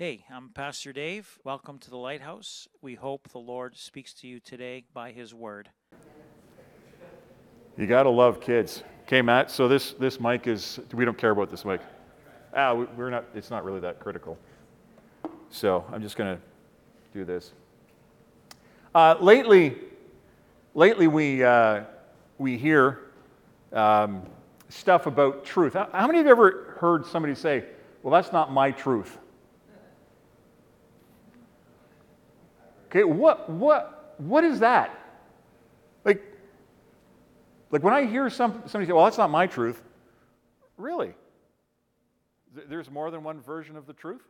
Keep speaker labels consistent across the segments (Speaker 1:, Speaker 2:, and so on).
Speaker 1: Hey, I'm Pastor Dave. Welcome to the Lighthouse. We hope the Lord speaks to you today by His Word.
Speaker 2: You got to love kids. Okay, Matt, so this, this mic is, we don't care about this mic. Ah, we- we're not, it's not really that critical. So I'm just to do this. Uh, lately, lately we, uh, we hear um, stuff about truth. How, how many of you ever heard somebody say, well, that's not my truth? Okay, what, what, what is that? Like, like when I hear some, somebody say, well, that's not my truth, really? Th- There's more than one version of the truth?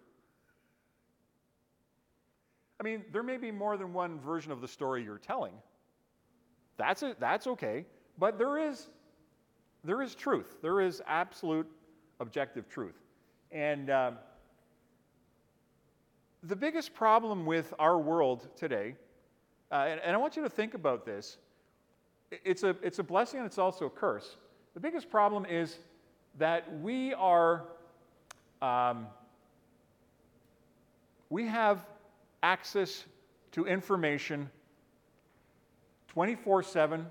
Speaker 2: I mean, there may be more than one version of the story you're telling. That's, it, that's okay. But there is, there is truth. There is absolute objective truth. And um, the biggest problem with our world today, uh, and, and I want you to think about this, it's a, it's a blessing and it's also a curse. The biggest problem is that we are, um, we have access to information 24 7,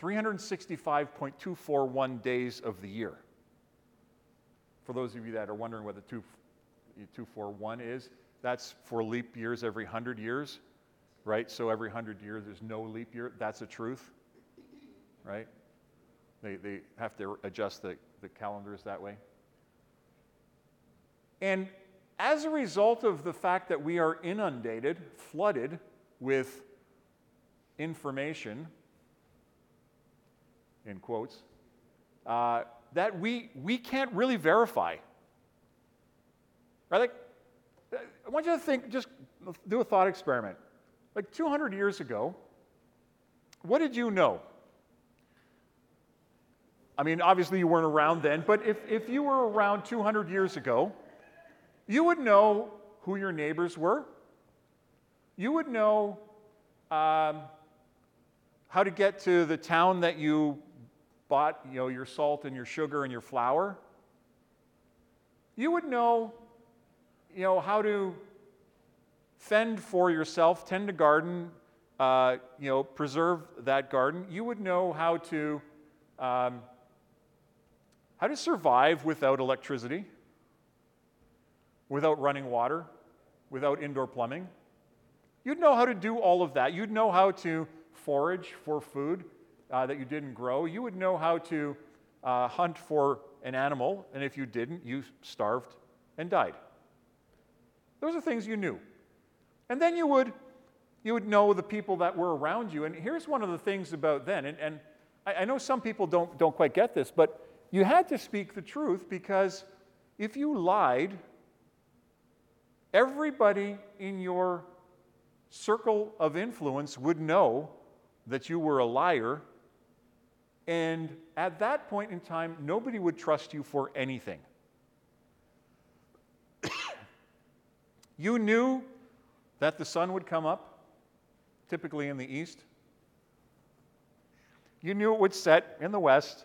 Speaker 2: 365.241 days of the year. For those of you that are wondering what the two, 241 is, that's for leap years every 100 years, right? So every 100 years there's no leap year. That's a truth, right? They, they have to adjust the, the calendars that way. And as a result of the fact that we are inundated, flooded with information, in quotes, uh, that we, we can't really verify. Right? Like, I want you to think, just do a thought experiment. Like 200 years ago, what did you know? I mean, obviously you weren't around then, but if, if you were around 200 years ago, you would know who your neighbors were. You would know um, how to get to the town that you bought you know, your salt and your sugar and your flour. You would know, you know how to fend for yourself, tend a garden, uh, you know, preserve that garden. You would know how to um, how to survive without electricity, without running water, without indoor plumbing. You'd know how to do all of that. You'd know how to forage for food uh, that you didn't grow. You would know how to uh, hunt for an animal, and if you didn't, you starved and died. Those are things you knew. And then you would, you would know the people that were around you. And here's one of the things about then, and, and I, I know some people don't, don't quite get this, but you had to speak the truth because if you lied, everybody in your circle of influence would know that you were a liar. And at that point in time, nobody would trust you for anything. You knew that the sun would come up, typically in the east. You knew it would set in the west.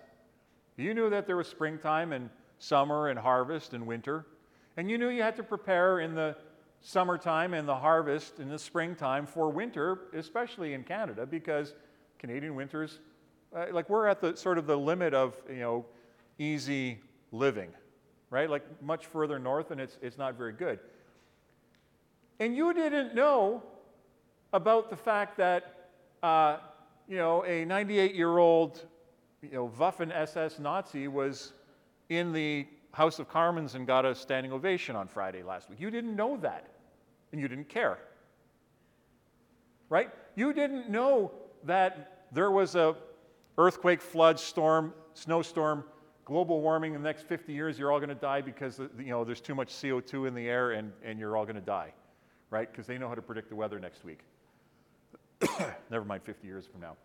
Speaker 2: You knew that there was springtime and summer and harvest and winter. And you knew you had to prepare in the summertime and the harvest in the springtime for winter, especially in Canada, because Canadian winters, uh, like we're at the sort of the limit of, you know, easy living, right? Like much further north and it's, it's not very good. And you didn't know about the fact that, uh, you know, a 98 year old, you know, Waffen SS Nazi was in the House of Commons and got a standing ovation on Friday last week. You didn't know that, and you didn't care. Right? You didn't know that there was a earthquake, flood, storm, snowstorm, global warming in the next 50 years, you're all going to die because you know, there's too much CO2 in the air and, and you're all going to die, right? Because they know how to predict the weather next week. Never mind 50 years from now.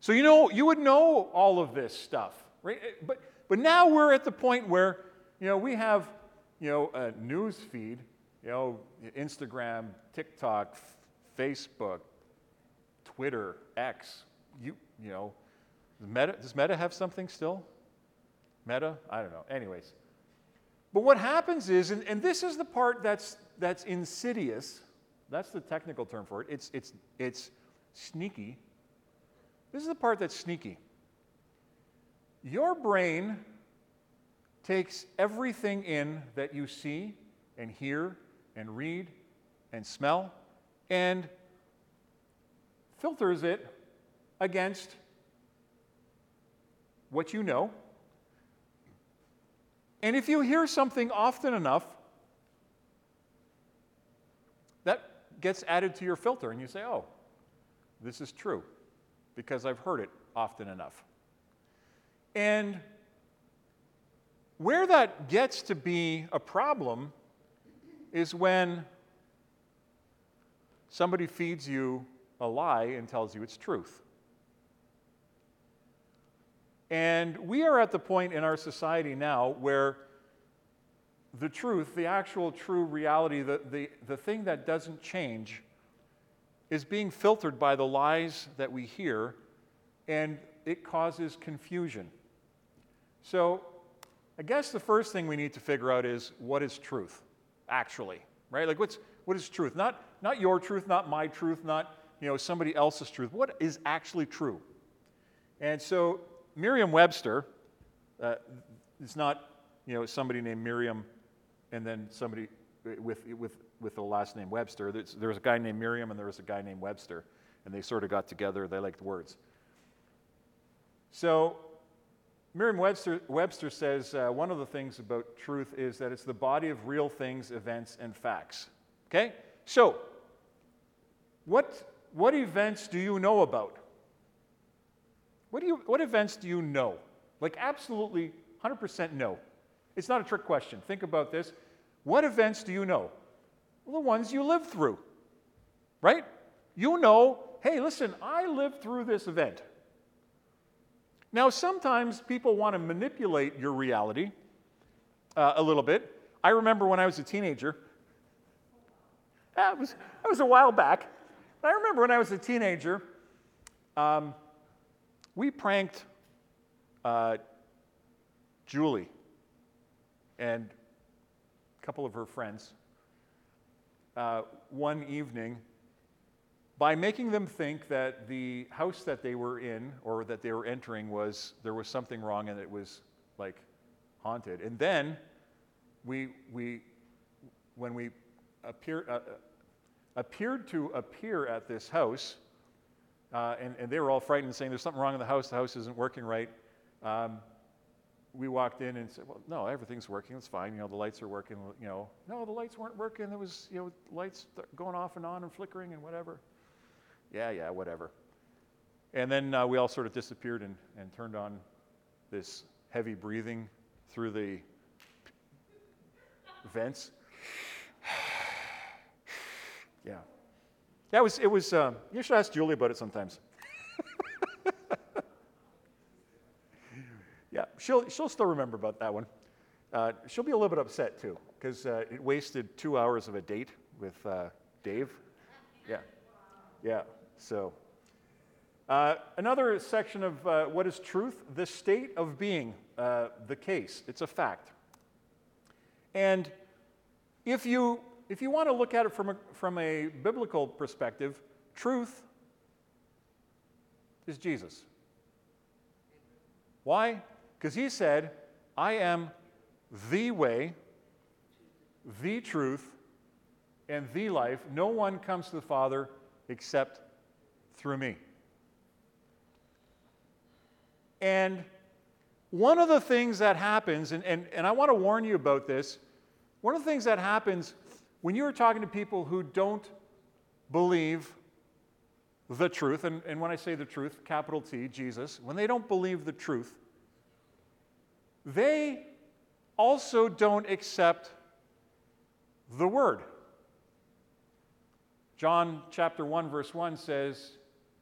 Speaker 2: So you know, you would know all of this stuff, right? Eh, but, but now we're at the point where, you know, we have, you know, a news feed, you know, Instagram, TikTok, Facebook, Twitter, X, you, you know, Meta, does Meta have something still? Meta? I don't know. Anyways. But what happens is, and, and this is the part that's, that's insidious, that's the technical term for it, it's, it's, it's sneaky. This is the part that's sneaky. Your brain takes everything in that you see and hear and read and smell and filters it against what you know. And if you hear something often enough, that gets added to your filter, and you say, oh, this is true because I've heard it often enough. And where that gets to be a problem is when somebody feeds you a lie and tells you it's truth. And we are at the point in our society now where the truth, the actual true reality, the, the, the thing that doesn't change, is being filtered by the lies that we hear, and it causes confusion. So, I guess the first thing we need to figure out is what is truth, actually, right? Like, what's, what is truth? Not, not your truth, not my truth, not you know, somebody else's truth. What is actually true? And so, Merriam Webster, uh, it's not you know, somebody named Miriam and then somebody with, with, with the last name Webster. There's, there was a guy named Miriam and there was a guy named Webster, and they sort of got together. They liked words. So, Merriam Webster, Webster says uh, one of the things about truth is that it's the body of real things, events, and facts. Okay? So, what, what events do you know about? What, do you, what events do you know? Like, absolutely 100% no. It's not a trick question. Think about this. What events do you know? Well, the ones you lived through, right? You know, hey, listen, I lived through this event. Now, sometimes people want to manipulate your reality uh, a little bit. I remember when I was a teenager, that was, that was a while back. I remember when I was a teenager, um, we pranked uh, Julie and a couple of her friends uh, one evening by making them think that the house that they were in or that they were entering was there was something wrong and it was like haunted. And then we, we when we appear, uh, appeared to appear at this house, uh, and, and, they were all frightened, saying, There's something wrong in the house, the house isn't working right. Um, we walked in and said, Well, no, everything's working, it's fine, you know, the lights are working, you know. No, the lights weren't working, there was, you know, lights going off and on and flickering and whatever. Yeah, yeah, whatever. And then uh, we all sort of disappeared and, and turned on this heavy breathing through the vents. yeah. That was, it was, um, you should ask Julie about it sometimes. yeah, she'll, she'll still remember about that one. Uh, she'll be a little bit upset too, because uh, it wasted two hours of a date with uh, Dave. Yeah. Yeah. So, uh, another section of uh, what is truth the state of being, uh, the case. It's a fact. And if you, if you want to look at it from a, from a biblical perspective, truth is Jesus. Why? Because he said, I am the way, the truth, and the life. No one comes to the Father except through me. And one of the things that happens, and, and, and I want to warn you about this, one of the things that happens when you're talking to people who don't believe the truth, and, and when I say the truth, capital T, Jesus, when they don't believe the truth, they also don't accept the word. John chapter 1 verse 1 says,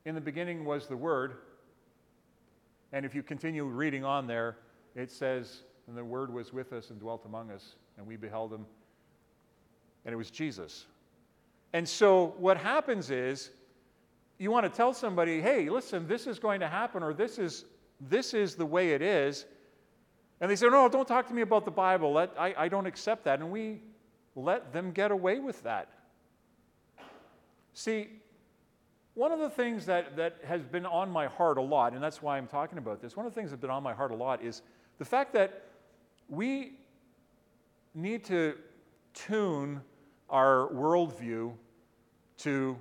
Speaker 2: "In the beginning was the word." And if you continue reading on there, it says, "And the word was with us and dwelt among us, and we beheld him." And it was Jesus. And so what happens is you want to tell somebody, "Hey, listen, this is going to happen or this is this is the way it is." And they say, No, don't talk to me about the Bible. Let, I, I don't accept that. And we let them get away with that. See, one of the things that, that has been on my heart a lot, and that's why I'm talking about this, one of the things that's been on my heart a lot is the fact that we need to tune our worldview to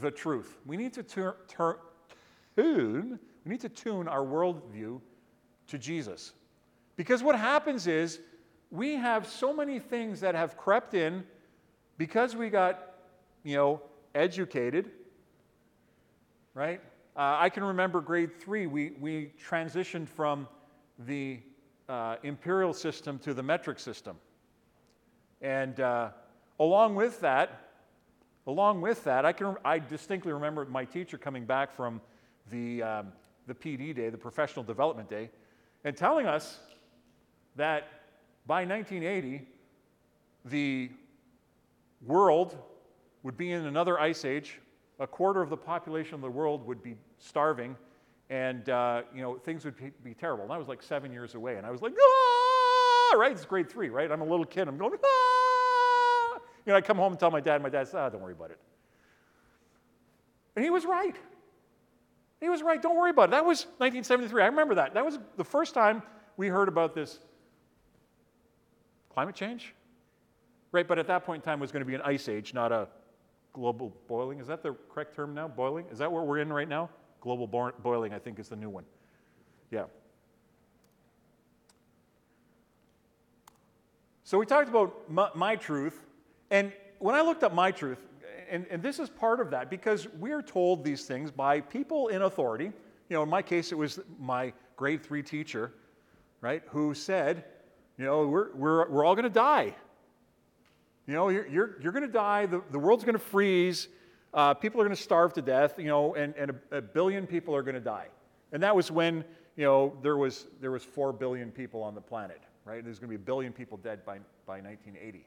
Speaker 2: the truth. We need to tur- tur- tune, we need to tune our worldview to Jesus. Because what happens is we have so many things that have crept in because we got, you know, educated, right? Uh, I can remember grade three, we, we transitioned from the uh, imperial system to the metric system. And uh, along with that, along with that, I, can, I distinctly remember my teacher coming back from the, um, the PD day, the professional development day, and telling us that by 1980, the world would be in another ice age. A quarter of the population of the world would be starving, and uh, you know things would be, terrible. And I was like seven years away, and I was like, ah, right? It's grade three, right? I'm a little kid. I'm going, ah. You know, I come home and tell my dad. My dad says, ah, don't worry about it. And he was right. He was right. Don't worry about it. That was 1973. I remember that. That was the first time we heard about this climate change, right? But at that point in time, it was going to be an ice age, not a global boiling. Is that the correct term now? Boiling? Is that what we're in right now? Global boiling, I think, is the new one. Yeah. So we talked about my, my truth, and when I looked up my truth, and, and this is part of that because we're told these things by people in authority. You know, in my case, it was my grade three teacher, right, who said, you know, we're, we're, we're all going to die. You know, you're, you're, you're going to die, the, the world's going to freeze, uh, people are going to starve to death, you know, and, and a, a billion people are going to die. And that was when, you know, there was, there was 4 billion people on the planet, right? There's going to be a billion people dead by, by 1980.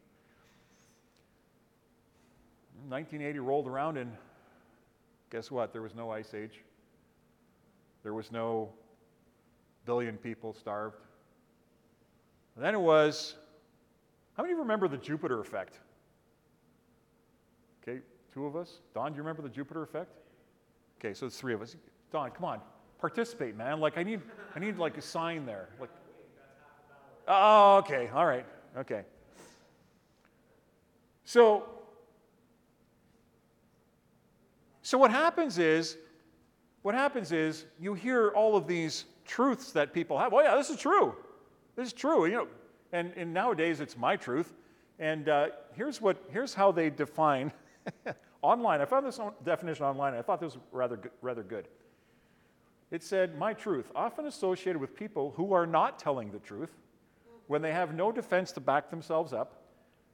Speaker 2: 1980 rolled around, and guess what? There was no ice age. There was no billion people starved. And then it was, how many of you remember the Jupiter effect? Okay, two of us. Don, do you remember the Jupiter effect? Okay, so it's three of us. Don, come on, participate, man. Like I need, I need like a sign there. Like, oh, okay, all right, okay. So, so what happens is, what happens is you hear all of these truths that people have. Well, yeah, this is true. This is true. You know, and, and nowadays it's my truth. And uh, here's what here's how they define online. I found this definition online. I thought this was rather rather good. It said, "My truth, often associated with people who are not telling the truth, when they have no defense to back themselves up.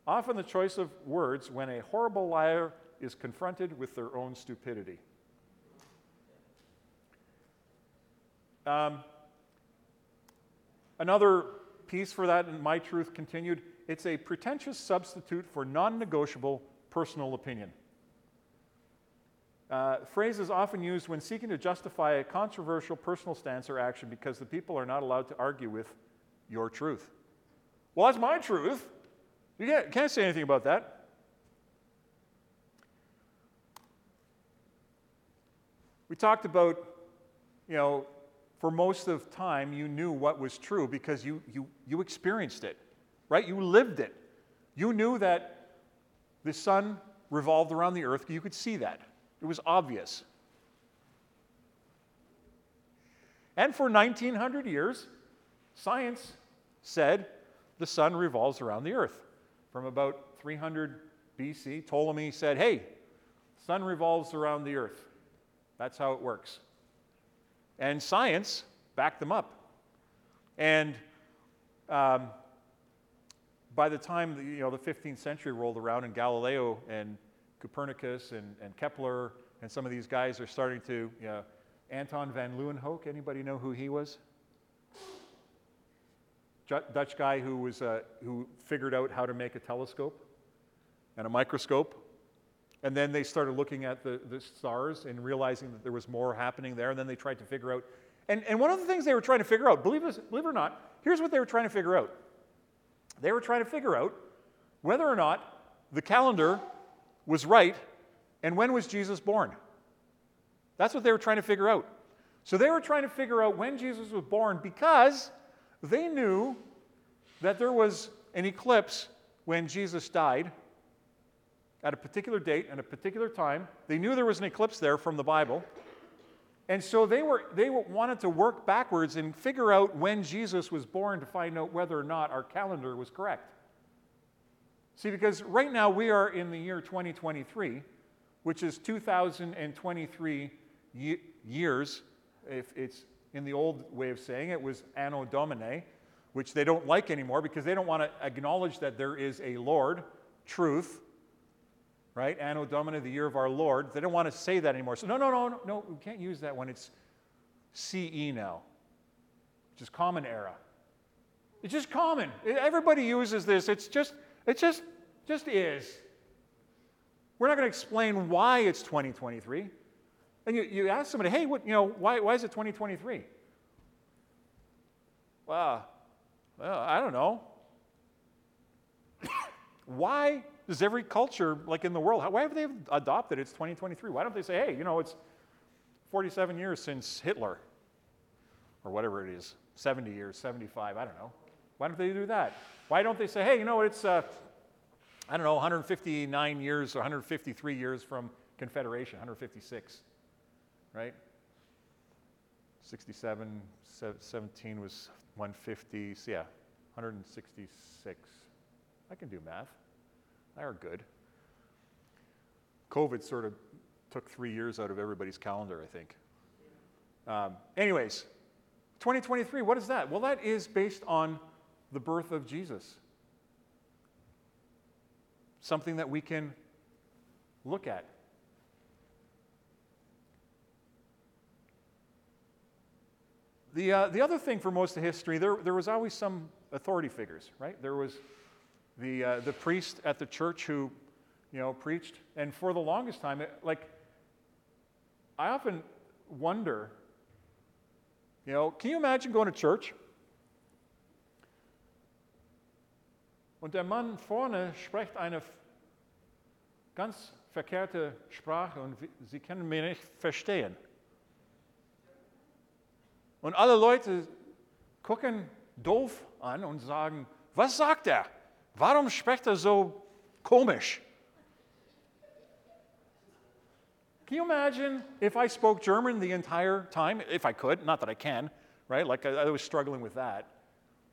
Speaker 2: Often the choice of words when a horrible liar is confronted with their own stupidity." Um, another piece for that in My Truth continued it's a pretentious substitute for non negotiable personal opinion. Uh, phrase is often used when seeking to justify a controversial personal stance or action because the people are not allowed to argue with your truth. Well, that's my truth. You can't, can't say anything about that. We talked about, you know, for most of time, you knew what was true because you, you, you experienced it, right? You lived it. You knew that the sun revolved around the earth. You could see that, it was obvious. And for 1900 years, science said the sun revolves around the earth. From about 300 BC, Ptolemy said, hey, sun revolves around the earth. That's how it works. And science backed them up. And um, by the time the, you know, the 15th century rolled around and Galileo and Copernicus and, and Kepler and some of these guys are starting to, you know, Anton van Leeuwenhoek, anybody know who he was? Dutch guy who, was, uh, who figured out how to make a telescope and a microscope. And then they started looking at the, the stars and realizing that there was more happening there. And then they tried to figure out And, and one of the things they were trying to figure out, believe, this, believe it or not, here's what they were trying to figure out. They were trying to figure out whether or not the calendar was right and when was Jesus born. That's what they were trying to figure out. So they were trying to figure out when Jesus was born because they knew that there was an eclipse when Jesus died at a particular date and a particular time. They knew there was an eclipse there from the Bible. And so they, were, they wanted to work backwards and figure out when Jesus was born to find out whether or not our calendar was correct. See, because right now we are in the year 2023, which is 2023 years. If it's in the old way of saying it, was Anno Domini, which they don't like anymore because they don't want to acknowledge that there is a Lord, truth, right? Anno Domini, the year of our Lord. They don't want to say that anymore. So, no, no, no, no, no, we can't use that when it's CE now, which is common era. It's just common. Everybody uses this. It's just, it just, just is. We're not going to explain why it's 2023. And you, you ask somebody, hey, what, you know, why, why is it 2023? Well, well, I don't know. why does every culture, like in the world, why have they adopted it? it's 2023? Why don't they say, hey, you know, it's 47 years since Hitler, or whatever it is, 70 years, 75, I don't know. Why don't they do that? Why don't they say, hey, you know, it's, uh, I don't know, 159 years or 153 years from Confederation, 156, right? 67, 17 was 150, so yeah, 166. I can do math. They are good. COVID sort of took three years out of everybody's calendar, I think. Um, anyways, 2023, what is that? Well, that is based on the birth of Jesus. Something that we can look at. The, uh, the other thing for most of history, there, there was always some authority figures, right? There was the, uh, the priest at the church who, you know, preached. And for the longest time, it, like, I often wonder, you know, can you imagine going to church? Und der Mann vorne spricht eine ganz verkehrte Sprache und Sie können mich nicht verstehen. Und alle Leute gucken doof an und sagen, was sagt er? Warum spricht er so komisch? Can you imagine if I spoke German the entire time? If I could, not that I can, right? Like I, I, was struggling with that.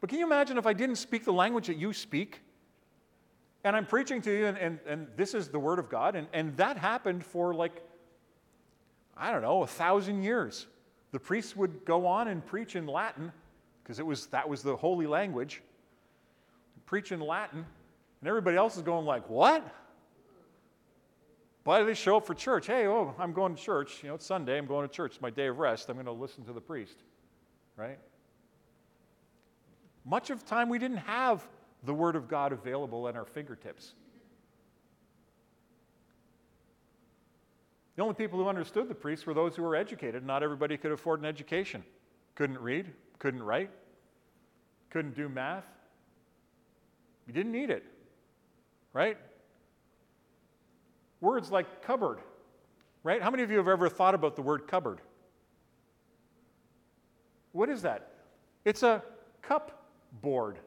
Speaker 2: But can you imagine if I didn't speak the language that you speak? And I'm preaching to you, and, and, and this is the Word of God, and, and that happened for like, I don't know, a thousand years. The priests would go on and preach in Latin, because it was, that was the holy language preach in Latin, and everybody else is going like, what? Why do they show up for church? Hey, oh, I'm going to church. You know, it's Sunday. I'm going to church. It's my day of rest. I'm going to listen to the priest. Right? Much of the time, we didn't have the Word of God available at our fingertips. The only people who understood the priests were those who were educated. Not everybody could afford an education. Couldn't read, couldn't write, couldn't do math, you didn't need it, right? Words like cupboard, right? How many of you have ever thought about the word cupboard? What is that? It's a cup board.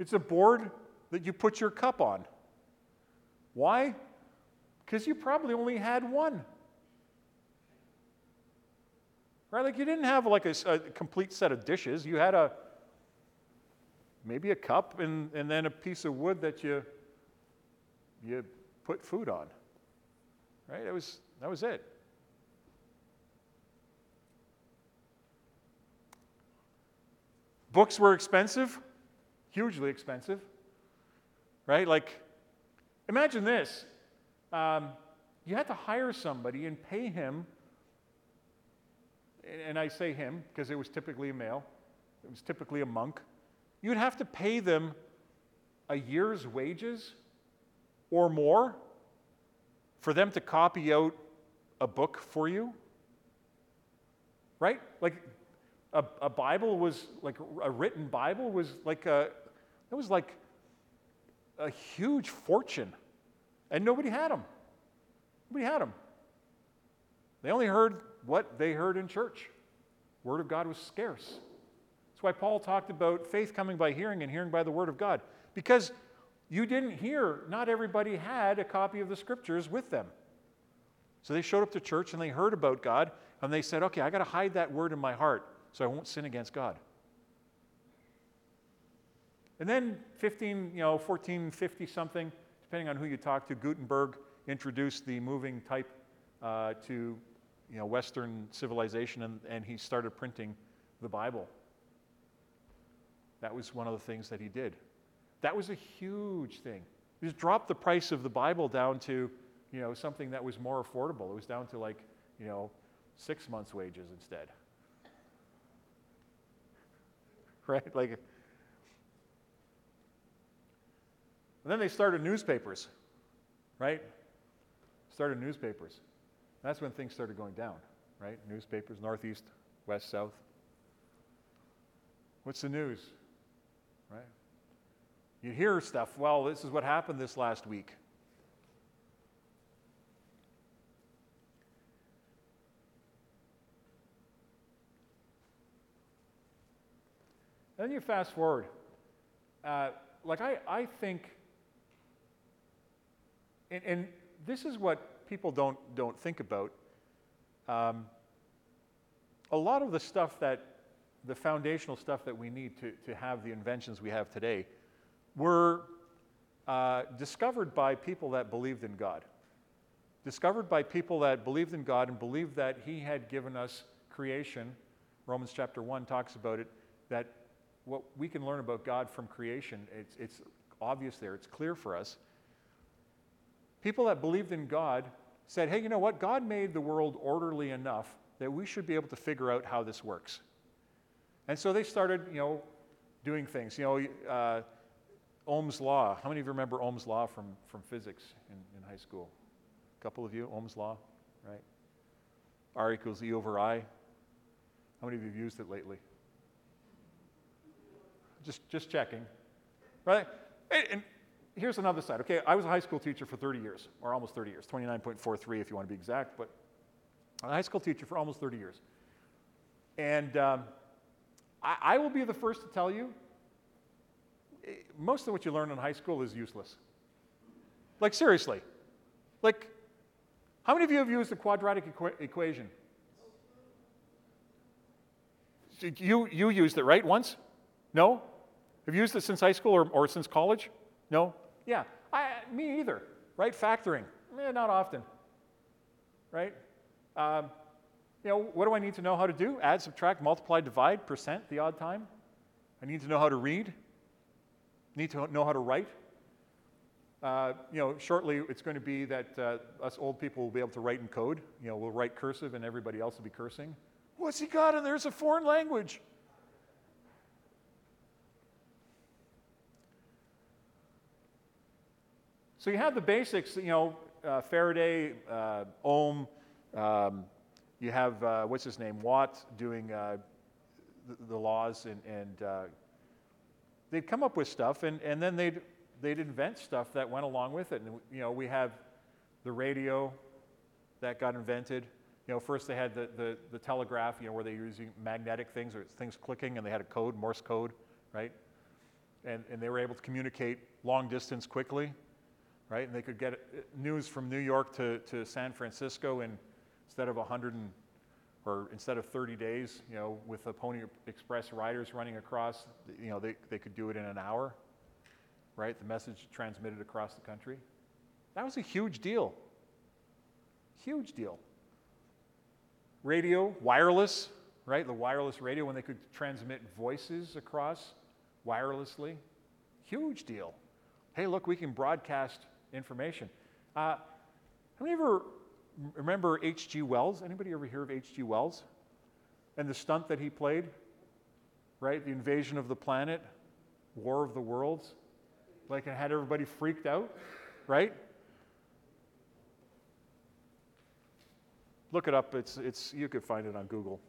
Speaker 2: It's a board that you put your cup on. Why? Because you probably only had one. Right? Like you didn't have like a, a complete set of dishes. You had a maybe a cup and, and then a piece of wood that you, you put food on. Right? That was, that was it. Books were expensive, hugely expensive. Right? Like, imagine this. Um, you had to hire somebody and pay him, and I say him because it was typically a male, it was typically a monk you'd have to pay them a year's wages or more for them to copy out a book for you. right? Like a, a Bible was like a written Bible was like a, it was like a huge fortune. And nobody had them. Nobody had them. They only heard what they heard in church. Word of God was scarce. That's why Paul talked about faith coming by hearing and hearing by the word of God. Because you didn't hear, not everybody had a copy of the scriptures with them. So they showed up to church and they heard about God and they said, okay, I got to hide that word in my heart so I won't sin against God. And then 15, you know, 1450 something, depending on who you talk to, Gutenberg introduced the moving type uh, to you know, Western civilization and, and he started printing the Bible. That was one of the things that he did. That was a huge thing. He just dropped the price of the Bible down to, you know, something that was more affordable. It was down to like, you know, six months' wages instead. Right? Like, and then they started newspapers, right? Started newspapers. That's when things started going down, right? Newspapers, northeast, west, south. What's the news? Right? You hear stuff, well, this is what happened this last week. Then you fast forward. Uh, like, I, I think, and, and, this is what people don't, don't think about. Um, a lot of the stuff that, the foundational stuff that we need to, to have the inventions we have today, were uh, discovered by people that believed in God. Discovered by people that believed in God and believed that He had given us creation. Romans chapter 1 talks about it, that what we can learn about God from creation, it's, it's obvious there, it's clear for us. People that believed in God said, hey, you know what? God made the world orderly enough that we should be able to figure out how this works. And so they started, you know, doing things. You know, uh, Ohm's law. How many of you remember Ohm's law from, from physics in, in high school? A couple of you, Ohm's law, right? R equals E over I. How many of you have used it lately? Just, just checking, right? And, and here's another side. Okay, I was a high school teacher for 30 years, or almost 30 years, 29.43 if you want to be exact, but a high school teacher for almost 30 years. And um, I, I will be the first to tell you eh, most of what you learn in high school is useless. Like, seriously. Like, how many of you have used the quadratic equa- equation? You, you used it, right? Once? No? Have you used it since high school or, or since college? No? Yeah. I, me either, right? Factoring. Eh, not often, right? Um, you know, what do I need to know how to do? Add, subtract, multiply, divide, percent, the odd time. I need to know how to read. Need to know how to write. Uh, you know, shortly it's going to be that uh, us old people will be able to write in code. You know, we'll write cursive and everybody else will be cursing. What's he got? And there's a foreign language. So you have the basics, you know, uh, Faraday, uh, Ohm, um, you have, uh, what's his name, Watt doing uh, the, laws, and, and uh, they'd come up with stuff, and, and then they'd, they'd invent stuff that went along with it. And, you know, we have the radio that got invented. You know, first they had the, the, the telegraph, you know, where they were using magnetic things or things clicking, and they had a code, Morse code, right? And, and they were able to communicate long distance quickly, right? And they could get uh, news from New York to, to San Francisco in instead of 100 and, or instead of 30 days, you know, with the Pony Express riders running across, you know, they, they could do it in an hour, right? The message transmitted across the country. That was a huge deal. Huge deal. Radio, wireless, right? The wireless radio when they could transmit voices across wirelessly. Huge deal. Hey, look, we can broadcast information. Uh, how many ever remember H.G. Wells? Anybody ever hear of H.G. Wells? And the stunt that he played? Right? The invasion of the planet, War of the Worlds. Like it had everybody freaked out, right? Look it up. It's, it's, you could find it on Google.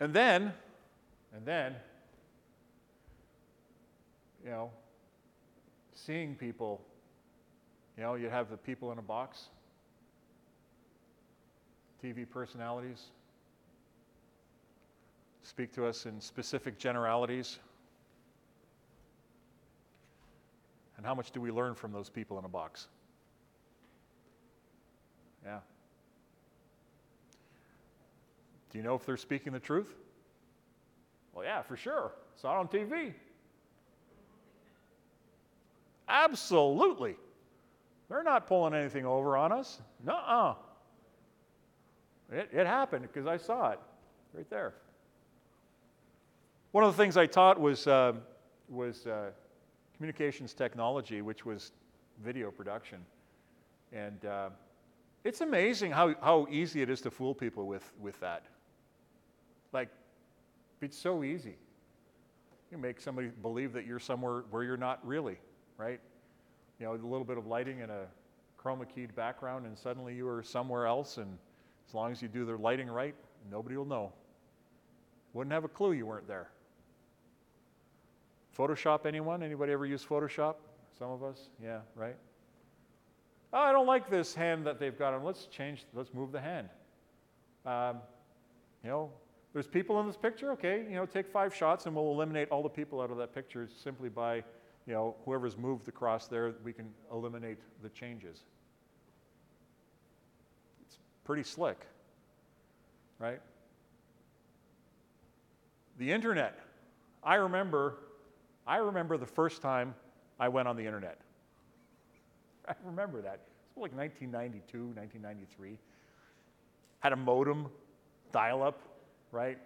Speaker 2: And then, and then, you know, seeing people you know, you'd have the people in a box, TV personalities, speak to us in specific generalities. And how much do we learn from those people in a box? Yeah. Do you know if they're speaking the truth? Well, yeah, for sure. Saw it on TV. Absolutely. They're not pulling anything over on us. Nuh uh. It, it happened because I saw it right there. One of the things I taught was, uh, was uh, communications technology, which was video production. And uh, it's amazing how, how easy it is to fool people with, with that. Like, it's so easy. You make somebody believe that you're somewhere where you're not really, right? You know, a little bit of lighting and a chroma keyed background, and suddenly you are somewhere else. And as long as you do the lighting right, nobody will know. Wouldn't have a clue you weren't there. Photoshop, anyone? Anybody ever use Photoshop? Some of us? Yeah, right? Oh, I don't like this hand that they've got on. Let's change, let's move the hand. Um, you know, there's people in this picture, okay, you know, take five shots and we'll eliminate all the people out of that picture simply by, you know, whoever's moved across there, we can eliminate the changes. It's pretty slick, right? The internet. I remember, I remember the first time I went on the internet. I remember that. It's like 1992, 1993. Had a modem, dial up, right?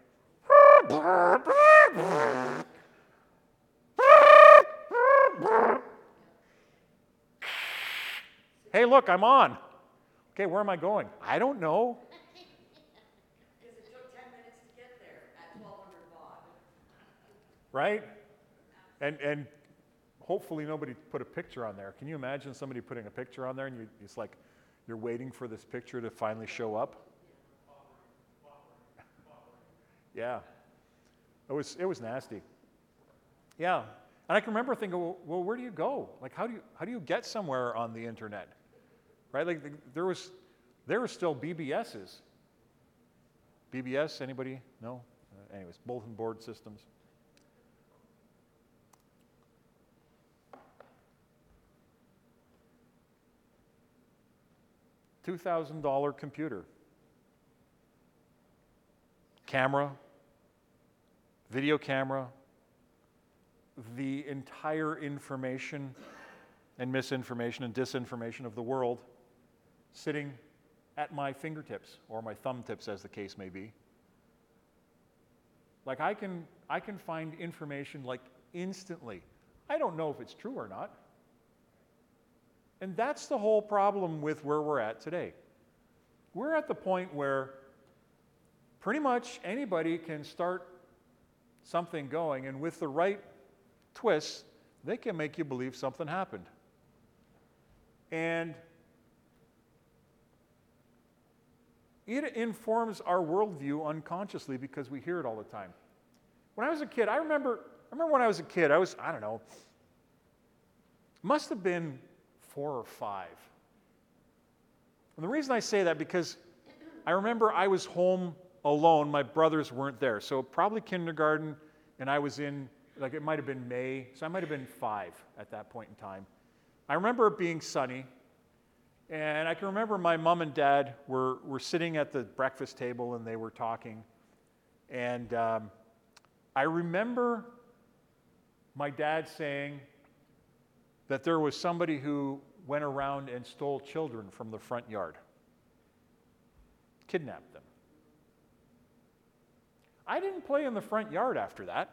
Speaker 2: Hey, look, I'm on. Okay, where am I going? I don't know.
Speaker 3: Because it took 10 minutes to get there at 1200 baud.
Speaker 2: Right? And, and hopefully nobody put a picture on there. Can you imagine somebody putting a picture on there and you, it's like you're waiting for this picture to finally show up? Yeah. It was, it was nasty. Yeah. And I can remember thinking, well, well, where do you go? Like, how do you, how do you get somewhere on the internet? Right? Like, the, there was, there were still BBSs. BBS, anybody? No? Uh, anyways, bulletin board systems. $2,000 computer. Camera, video camera, the entire information and misinformation and disinformation of the world sitting at my fingertips or my thumb tips, as the case may be. Like I can, I can find information like instantly. I don't know if it's true or not. And that's the whole problem with where we're at today. We're at the point where pretty much anybody can start something going, and with the right twists, they can make you believe something happened. And it informs our worldview unconsciously because we hear it all the time. When I was a kid, I remember, I remember when I was a kid, I was, I don't know, must have been four or five. And the reason I say that because I remember I was home alone. My brothers weren't there. So probably kindergarten, and I was in, like it might have been May. So I might have been five at that point in time. I remember it being sunny. And I can remember my mom and dad were, were sitting at the breakfast table and they were talking. And um, I remember my dad saying that there was somebody who went around and stole children from the front yard, kidnapped them. I didn't play in the front yard after that.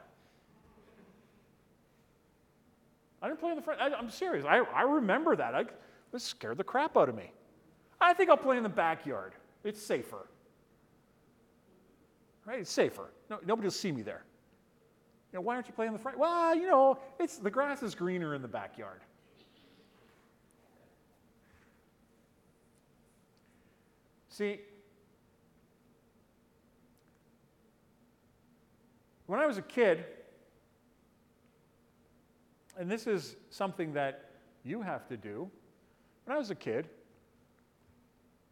Speaker 2: I didn't play in the front. I, am serious. I, I remember that. I, this scared the crap out of me. I think I'll play in the backyard. It's safer. Right? It's safer. No, nobody will see me there. You know, why aren't you playing in the front? Well, you know, it's the grass is greener in the backyard. See, When I was a kid, and this is something that you have to do, when I was a kid,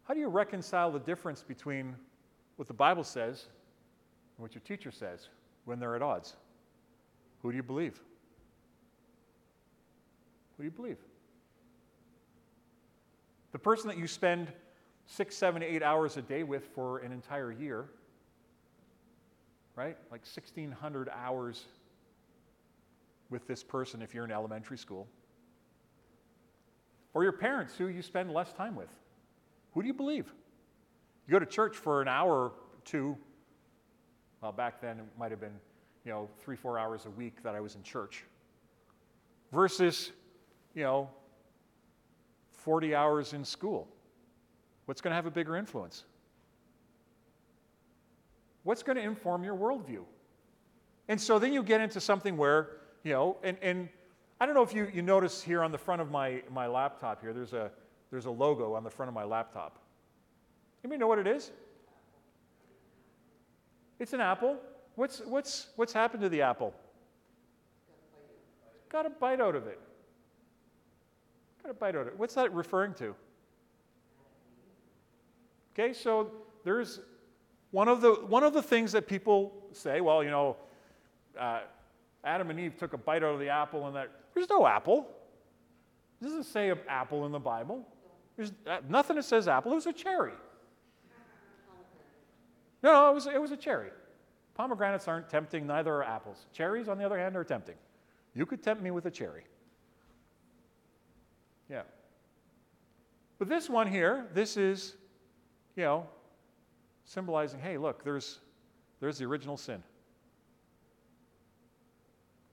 Speaker 2: how do you reconcile the difference between what the Bible says and what your teacher says when they're at odds? Who do you believe? Who do you believe? The person that you spend six, seven, eight hours a day with for an entire year, right? Like 1,600 hours with this person if you're in elementary school. Or your parents who you spend less time with. Who do you believe? You go to church for an hour or two. Well, back then it might have been, you know, three, four hours a week that I was in church. Versus, you know, 40 hours in school. What's going to have a bigger influence? What's going to inform your worldview? And so then you get into something where, you know, and, and I don't know if you, you notice here on the front of my, my laptop here, there's a, there's a logo on the front of my laptop. Anybody know what it is? It's an apple. What's, what's, what's happened to the apple? Got a bite out of it. Got a bite out of it. What's that referring to? Okay, so there's one of the, one of the things that people say, well, you know, uh, Adam and Eve took a bite out of the apple and that, there's no apple. It doesn't say an apple in the Bible. There's uh, nothing that says apple. It was a cherry. No, no, it was, it was a cherry. Pomegranates aren't tempting, neither are apples. Cherries, on the other hand, are tempting. You could tempt me with a cherry. Yeah. But this one here, this is, you know, symbolizing hey, look, there's, there's the original sin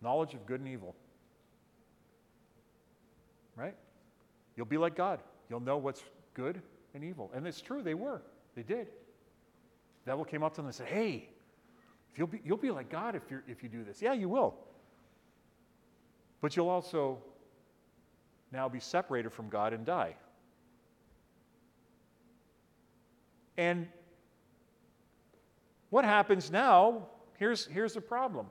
Speaker 2: knowledge of good and evil. Right? You'll be like God. You'll know what's good and evil. And it's true, they were. They did. The devil came up to them and said, Hey, you'll, be, you'll be like God if, you if you do this. Yeah, you will. But you'll also now be separated from God and die. And what happens now? Here's, here's the problem.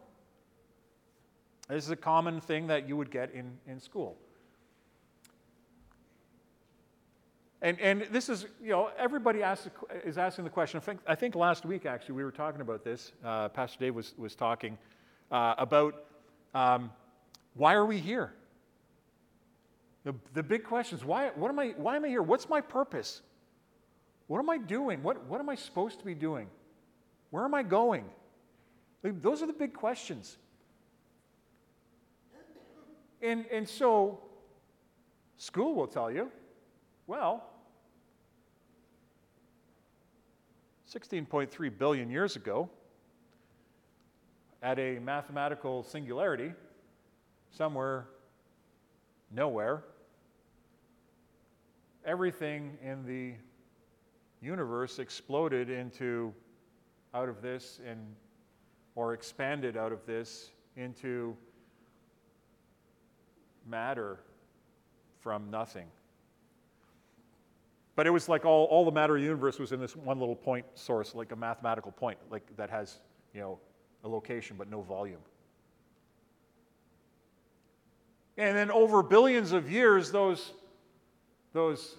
Speaker 2: This is a common thing that you would get in, in school. And, and this is, you know, everybody asks, is asking the question. I think, I think last week, actually, we were talking about this. Uh, Pastor Dave was, was talking uh, about um, why are we here? The, the big question is why, what am I, why am I here? What's my purpose? What am I doing? What, what am I supposed to be doing? Where am I going? Those are the big questions. And, and so, school will tell you well, 16.3 billion years ago, at a mathematical singularity, somewhere, nowhere, everything in the universe exploded into out of this and or expanded out of this into matter from nothing. But it was like all, all the matter of the universe was in this one little point source, like a mathematical point, like that has, you know, a location but no volume. And then over billions of years, those, those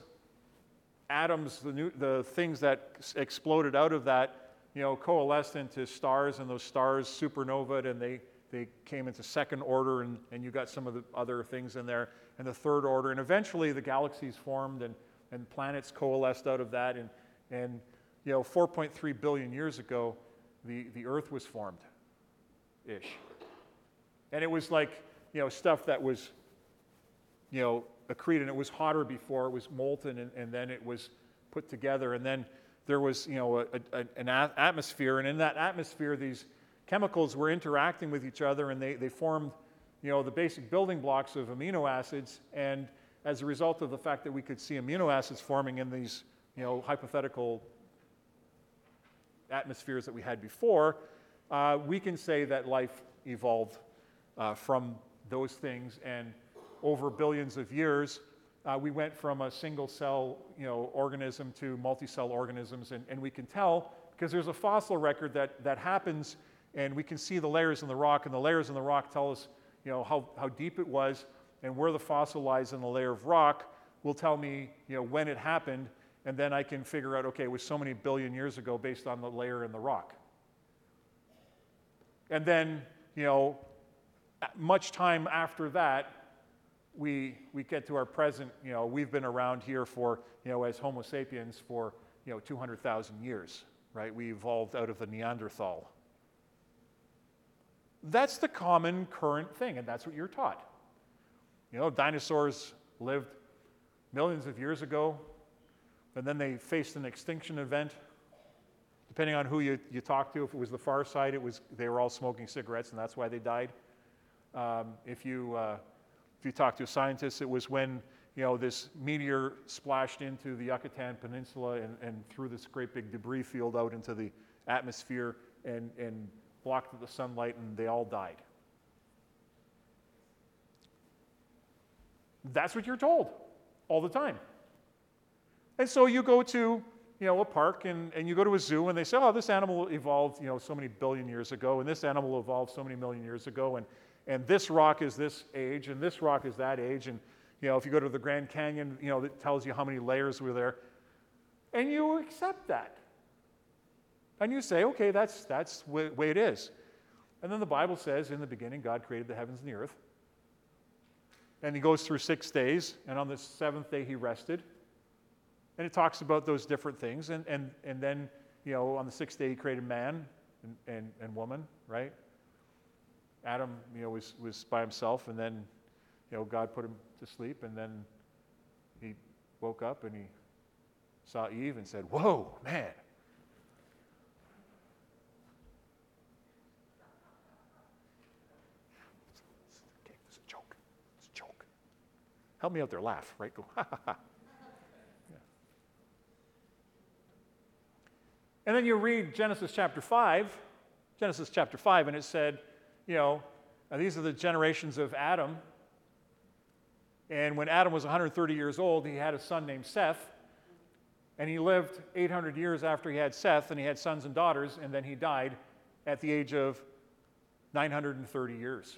Speaker 2: atoms, the, new, the things that exploded out of that, you know, coalesced into stars, and those stars supernovaed, and they, they came into second order, and, and you got some of the other things in there, and the third order, and eventually the galaxies formed, and and planets coalesced out of that. And, and you know, 4.3 billion years ago, the, the Earth was formed ish. And it was like, you know, stuff that was, you know, accreted. And it was hotter before, it was molten, and, and then it was put together. And then there was, you know, a, a, an atmosphere. And in that atmosphere, these chemicals were interacting with each other, and they, they formed, you know, the basic building blocks of amino acids. And as a result of the fact that we could see amino acids forming in these you know, hypothetical atmospheres that we had before, uh, we can say that life evolved uh, from those things. And over billions of years, uh, we went from a single cell you know, organism to multi-cell organisms. And, and we can tell because there's a fossil record that, that happens and we can see the layers in the rock, and the layers in the rock tell us, you know, how, how deep it was, and where the fossil lies in the layer of rock will tell me, you know, when it happened, and then I can figure out, okay, it was so many billion years ago based on the layer in the rock. And then, you know, much time after that, we, we get to our present, you know, we've been around here for, you know, as Homo sapiens for, you know, 200,000 years, right? We evolved out of the Neanderthal. That's the common current thing, and that's what you're taught. You know, dinosaurs lived millions of years ago, and then they faced an extinction event. Depending on who you, you talk to, if it was the far side, it was, they were all smoking cigarettes, and that's why they died. Um, if, you, uh, if you talk to a scientist, it was when you know, this meteor splashed into the Yucatan Peninsula and, and threw this great big debris field out into the atmosphere and, and blocked the sunlight, and they all died. That's what you're told all the time. And so you go to you know, a park and, and you go to a zoo and they say, oh, this animal evolved, you know, so many billion years ago, and this animal evolved so many million years ago, and, and this rock is this age, and this rock is that age, and, you know, if you go to the Grand Canyon, you know, it tells you how many layers were there. And you accept that. And you say, okay, that's, that's the way it is. And then the Bible says, in the beginning, God created the heavens and the earth. And he goes through six days, and on the seventh day, he rested. And it talks about those different things. And, and, and then, you know, on the sixth day, he created man and, and, and woman, right? Adam, you know, was, was by himself, and then, you know, God put him to sleep, and then he woke up and he saw Eve and said, Whoa, man. Okay, it's a joke. It's a joke. Help me out there, laugh, right? Go, ha ha ha. And then you read Genesis chapter 5, Genesis chapter 5, and it said, you know, these are the generations of Adam. And when Adam was 130 years old, he had a son named Seth. And he lived 800 years after he had Seth, and he had sons and daughters, and then he died at the age of 930 years.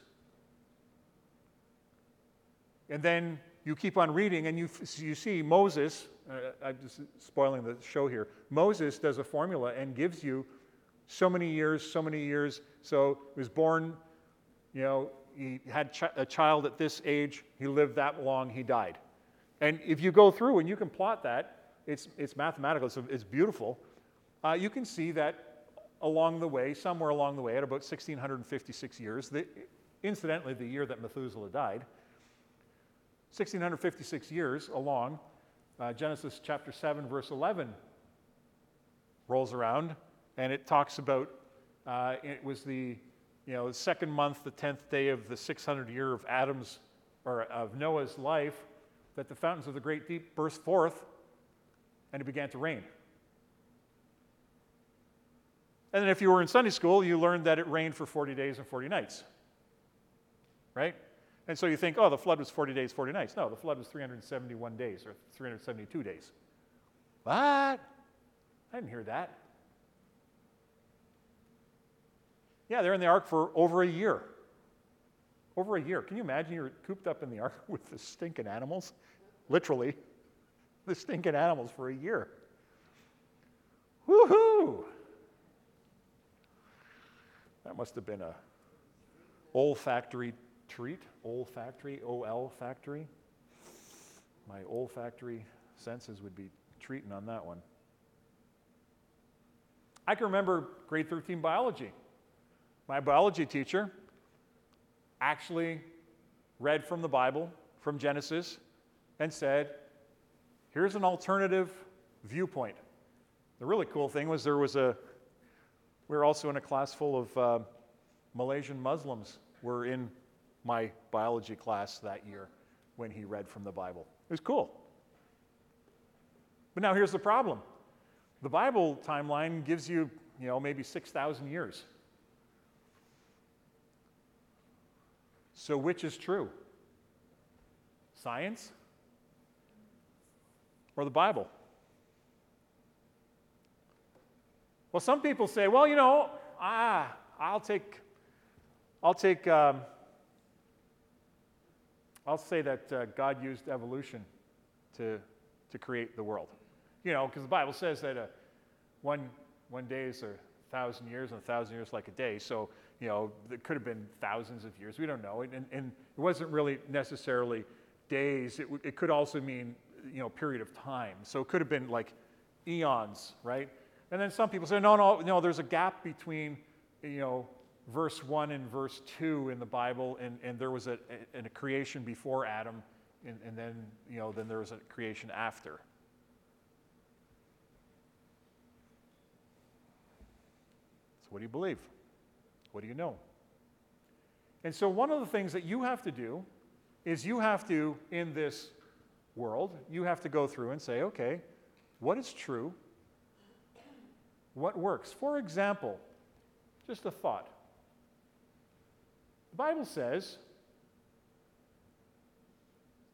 Speaker 2: And then you keep on reading, and you, you see Moses, uh, I'm just spoiling the show here. Moses does a formula and gives you so many years, so many years. So he was born, you know, he had ch- a child at this age, he lived that long, he died. And if you go through and you can plot that, it's, it's mathematical, it's, it's beautiful. Uh, you can see that along the way, somewhere along the way, at about 1656 years, the, incidentally, the year that Methuselah died, 1656 years along, uh, Genesis chapter 7, verse 11 rolls around, and it talks about uh, it was the you know the second month, the tenth day of the 600 year of Adam's or of Noah's life, that the fountains of the great deep burst forth, and it began to rain. And then, if you were in Sunday school, you learned that it rained for 40 days and 40 nights. Right? And so you think, oh, the flood was 40 days, 40 nights. No, the flood was 371 days or 372 days. What? I didn't hear that. Yeah, they're in the ark for over a year. Over a year. Can you imagine you're cooped up in the ark with the stinking animals? Literally, the stinking animals for a year. Woohoo! That must have been a olfactory treat, olfactory, O-L factory. My olfactory senses would be treating on that one. I can remember grade 13 biology. My biology teacher actually read from the Bible, from Genesis, and said, here's an alternative viewpoint. The really cool thing was there was a, we were also in a class full of uh, Malaysian Muslims we were in my biology class that year when he read from the Bible. It was cool. But now here's the problem the Bible timeline gives you, you know, maybe 6,000 years. So which is true? Science or the Bible? Well, some people say, well, you know, ah, I'll take, I'll take, um, I'll say that uh, God used evolution to, to create the world. You know, because the Bible says that uh, one, one day is a thousand years and a thousand years like a day. So, you know, it could have been thousands of years. We don't know. And, and it wasn't really necessarily days. It, w- it could also mean, you know, period of time. So it could have been like eons, right? And then some people say, no, no, no, there's a gap between, you know, verse 1 and verse 2 in the Bible, and, and there was a, a, a creation before Adam, and, and then, you know, then there was a creation after. So what do you believe? What do you know? And so one of the things that you have to do is you have to, in this world, you have to go through and say, okay, what is true? What works? For example, just a thought. The Bible says,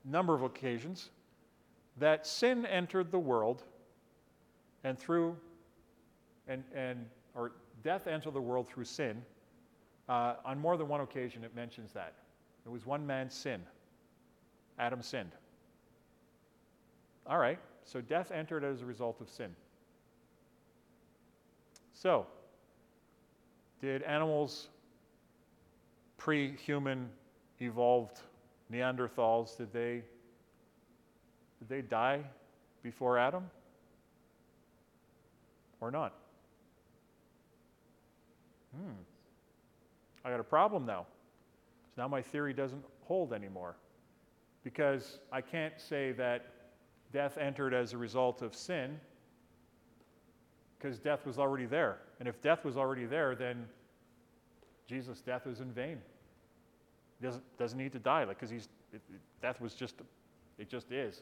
Speaker 2: number of occasions, that sin entered the world and through, and, and or death entered the world through sin. Uh, on more than one occasion, it mentions that. It was one man's sin. Adam sinned. All right, so death entered as a result of sin. So, did animals, pre human, evolved Neanderthals, did they, did they die before Adam? Or not? Hmm. I got a problem now. So now my theory doesn't hold anymore. Because I can't say that death entered as a result of sin, because death was already there. And if death was already there, then Jesus' death was in vain. Doesn't, doesn't need to die, like, because he's, death was just, it just is.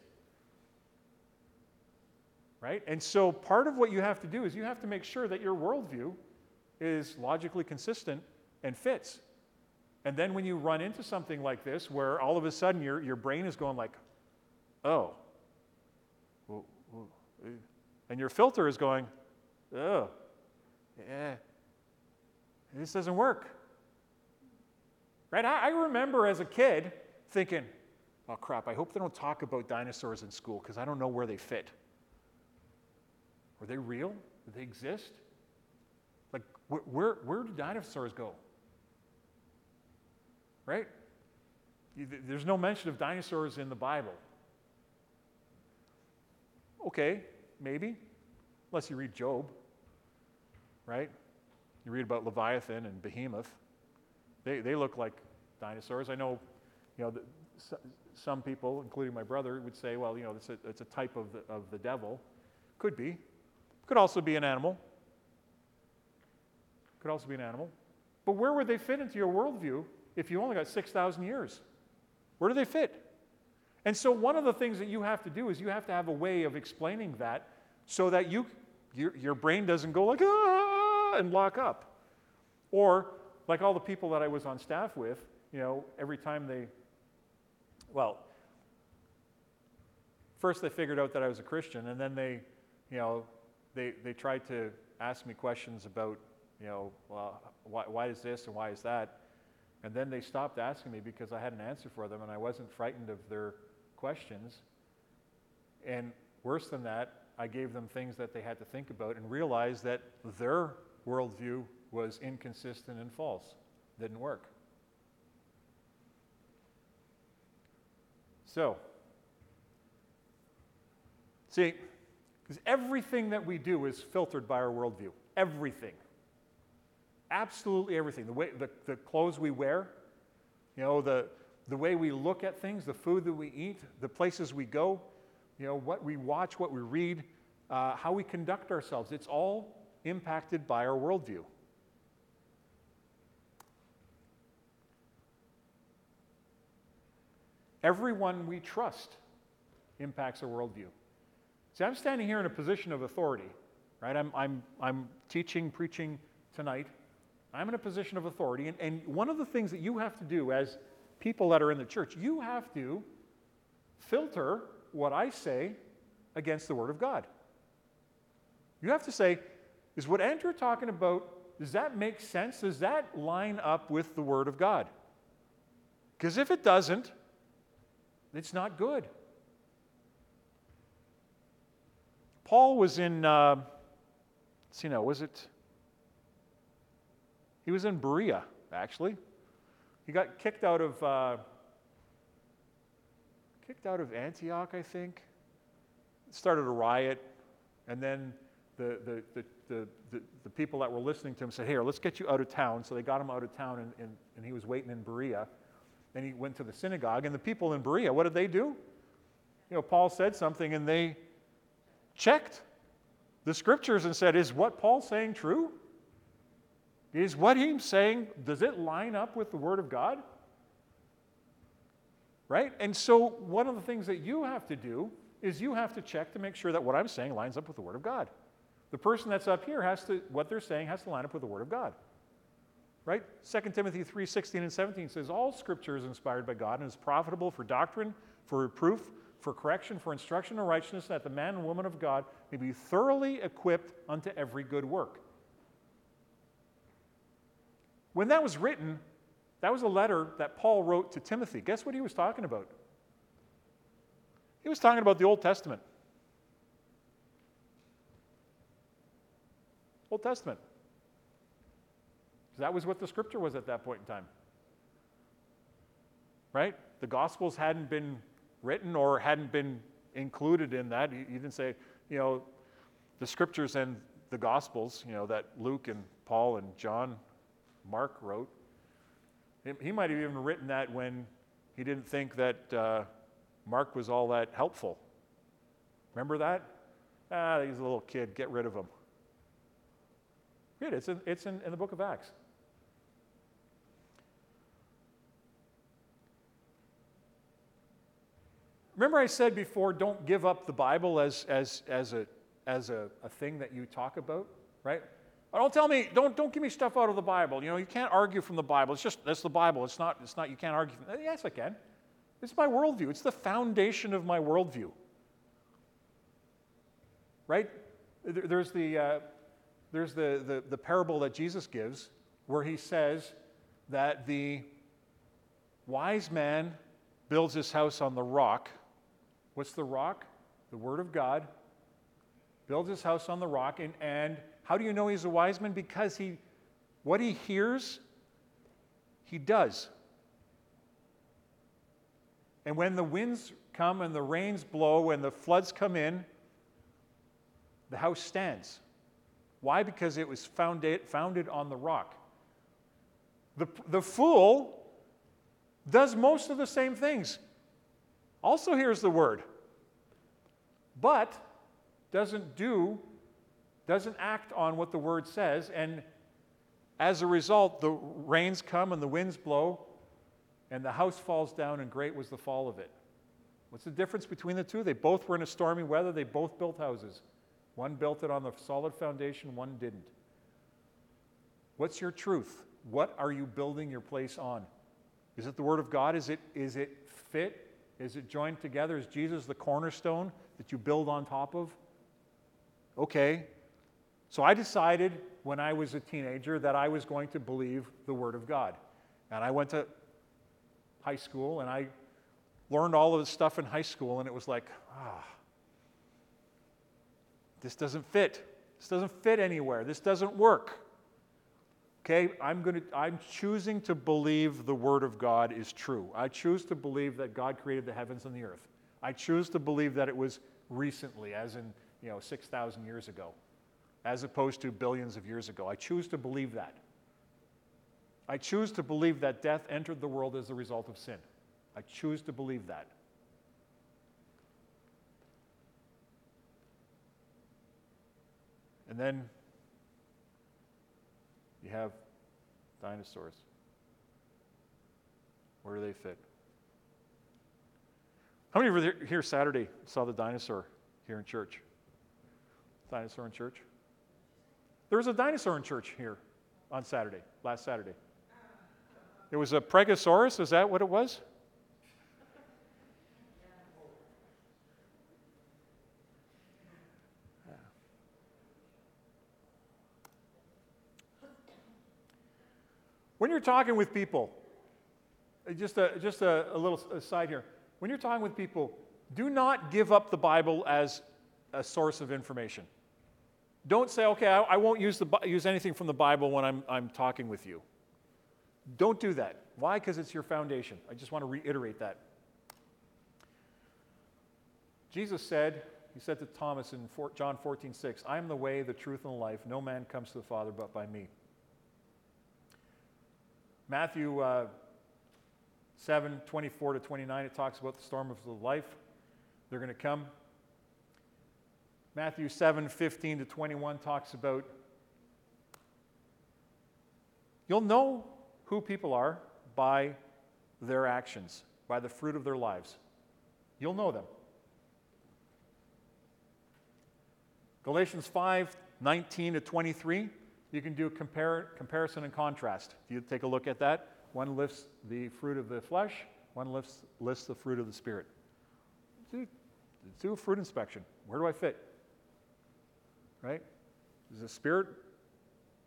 Speaker 2: Right? And so part of what you have to do is you have to make sure that your worldview is logically consistent and fits. And then when you run into something like this, where all of a sudden your, your brain is going like, oh, eh," and your filter is going, oh, yeah, this doesn't work. Right? I, I remember as a kid thinking, oh crap, I hope they don't talk about dinosaurs in school because I don't know where they fit. Were they real? Did they exist? Like, wh- where, where do dinosaurs go? Right? There's no mention of dinosaurs in the Bible. Okay, maybe, unless you read Job, right? You read about Leviathan and Behemoth. They, they look like dinosaurs. I know, you know, the, s- some people, including my brother, would say, well, you know, it's a, it's a type of the, of the devil. Could be. Could also be an animal. Could also be an animal. But where would they fit into your worldview if you only got 6,000 years? Where do they fit? And so, one of the things that you have to do is you have to have a way of explaining that so that you, your, your brain doesn't go like, ah, and lock up. Or, like all the people that I was on staff with, you know, every time they, well, first they figured out that I was a Christian, and then they, you know, they, they tried to ask me questions about, you know, well, why, why is this and why is that? And then they stopped asking me because I had an answer for them and I wasn't frightened of their questions. And worse than that, I gave them things that they had to think about and realized that their worldview was inconsistent and false. Didn't work. So, see, because everything that we do is filtered by our worldview. Everything. Absolutely everything. The, way, the, the clothes we wear, you know, the, the way we look at things, the food that we eat, the places we go, you know, what we watch, what we read, uh, how we conduct ourselves. It's all impacted by our worldview. Everyone we trust impacts our worldview. See, I'm standing here in a position of authority, right? I'm, I'm, I'm teaching, preaching tonight. I'm in a position of authority. And, and one of the things that you have to do as people that are in the church, you have to filter what I say against the Word of God. You have to say, is what Andrew talking about does that make sense? Does that line up with the Word of God? Because if it doesn't, it's not good. Paul was in, uh, see now, was it? He was in Berea, actually. He got kicked out of, uh, kicked out of Antioch, I think. Started a riot, and then the, the, the, the, the, the people that were listening to him said, Here, let's get you out of town. So they got him out of town, and, and, and he was waiting in Berea. Then he went to the synagogue, and the people in Berea, what did they do? You know, Paul said something, and they checked the scriptures and said, Is what Paul's saying true? Is what he's saying, does it line up with the Word of God? Right? And so, one of the things that you have to do is you have to check to make sure that what I'm saying lines up with the Word of God. The person that's up here has to, what they're saying has to line up with the Word of God. Right? 2 Timothy 3.16 and 17 says, All scripture is inspired by God and is profitable for doctrine, for reproof, for correction, for instruction in righteousness, that the man and woman of God may be thoroughly equipped unto every good work. When that was written, that was a letter that Paul wrote to Timothy. Guess what he was talking about? He was talking about the Old Testament. Old Testament. That was what the scripture was at that point in time. Right? The Gospels hadn't been written or hadn't been included in that. He didn't say, you know, the scriptures and the Gospels, you know, that Luke and Paul and John, Mark wrote. He might have even written that when he didn't think that uh, Mark was all that helpful. Remember that? Ah, he's a little kid, get rid of him. Read it, it's in, it's in, in the book of Acts. Remember, I said before, don't give up the Bible as, as, as, a, as a, a thing that you talk about, right? Don't tell me, don't, don't give me stuff out of the Bible. You know, you can't argue from the Bible. It's just, that's the Bible. It's not, it's not you can't argue. From, yes, I can. It's my worldview. It's the foundation of my worldview. Right? There's the, uh, there's the, the, the parable that Jesus gives where he says that the wise man builds his house on the rock What's the rock? The Word of God. Builds his house on the rock. And, and how do you know he's a wise man? Because he, what he hears, he does. And when the winds come and the rains blow and the floods come in, the house stands. Why? Because it was founded, founded on the rock. The, the fool does most of the same things also hears the word, but doesn't do, doesn't act on what the word says, and as a result, the rains come and the winds blow, and the house falls down, and great was the fall of it. What's the difference between the two? They both were in a stormy weather, they both built houses. One built it on the solid foundation, one didn't. What's your truth? What are you building your place on? Is it the Word of God? Is it, is it fit is it joined together? Is Jesus the cornerstone that you build on top of? Okay. So I decided when I was a teenager that I was going to believe the Word of God. And I went to high school and I learned all of this stuff in high school, and it was like, ah, this doesn't fit. This doesn't fit anywhere. This doesn't work. Okay, I'm going to I'm choosing to believe the word of God is true. I choose to believe that God created the heavens and the earth. I choose to believe that it was recently as in, you know, 6,000 years ago as opposed to billions of years ago. I choose to believe that. I choose to believe that death entered the world as a result of sin. I choose to believe that. And then you have dinosaurs. Where do they fit? How many of you here Saturday saw the dinosaur here in church? Dinosaur in church? There was a dinosaur in church here on Saturday, last Saturday. It was a Pregosaurus, is that what it was? When you're talking with people, uh, just a, just a, a little aside here. When you're talking with people, do not give up the Bible as a source of information. Don't say, okay, I, I won't use, the, use anything from the Bible when I'm, I'm talking with you. Don't do that. Why? Because it's your foundation. I just want to reiterate that. Jesus said, He said to Thomas in John 14, 6, I am the way, the truth, and the life. No man comes to the Father but by me. Matthew uh, 7, 24 to 29, it talks about the storm of the life. They're going to come. Matthew 7, 15 to 21 talks about you'll know who people are by their actions, by the fruit of their lives. You'll know them. Galatians 5, 19 to 23, you can do compare, comparison and contrast. If you take a look at that, one lists the fruit of the flesh, one lists, lists the fruit of the spirit. Do, do a fruit inspection. Where do I fit? Right? Is the spirit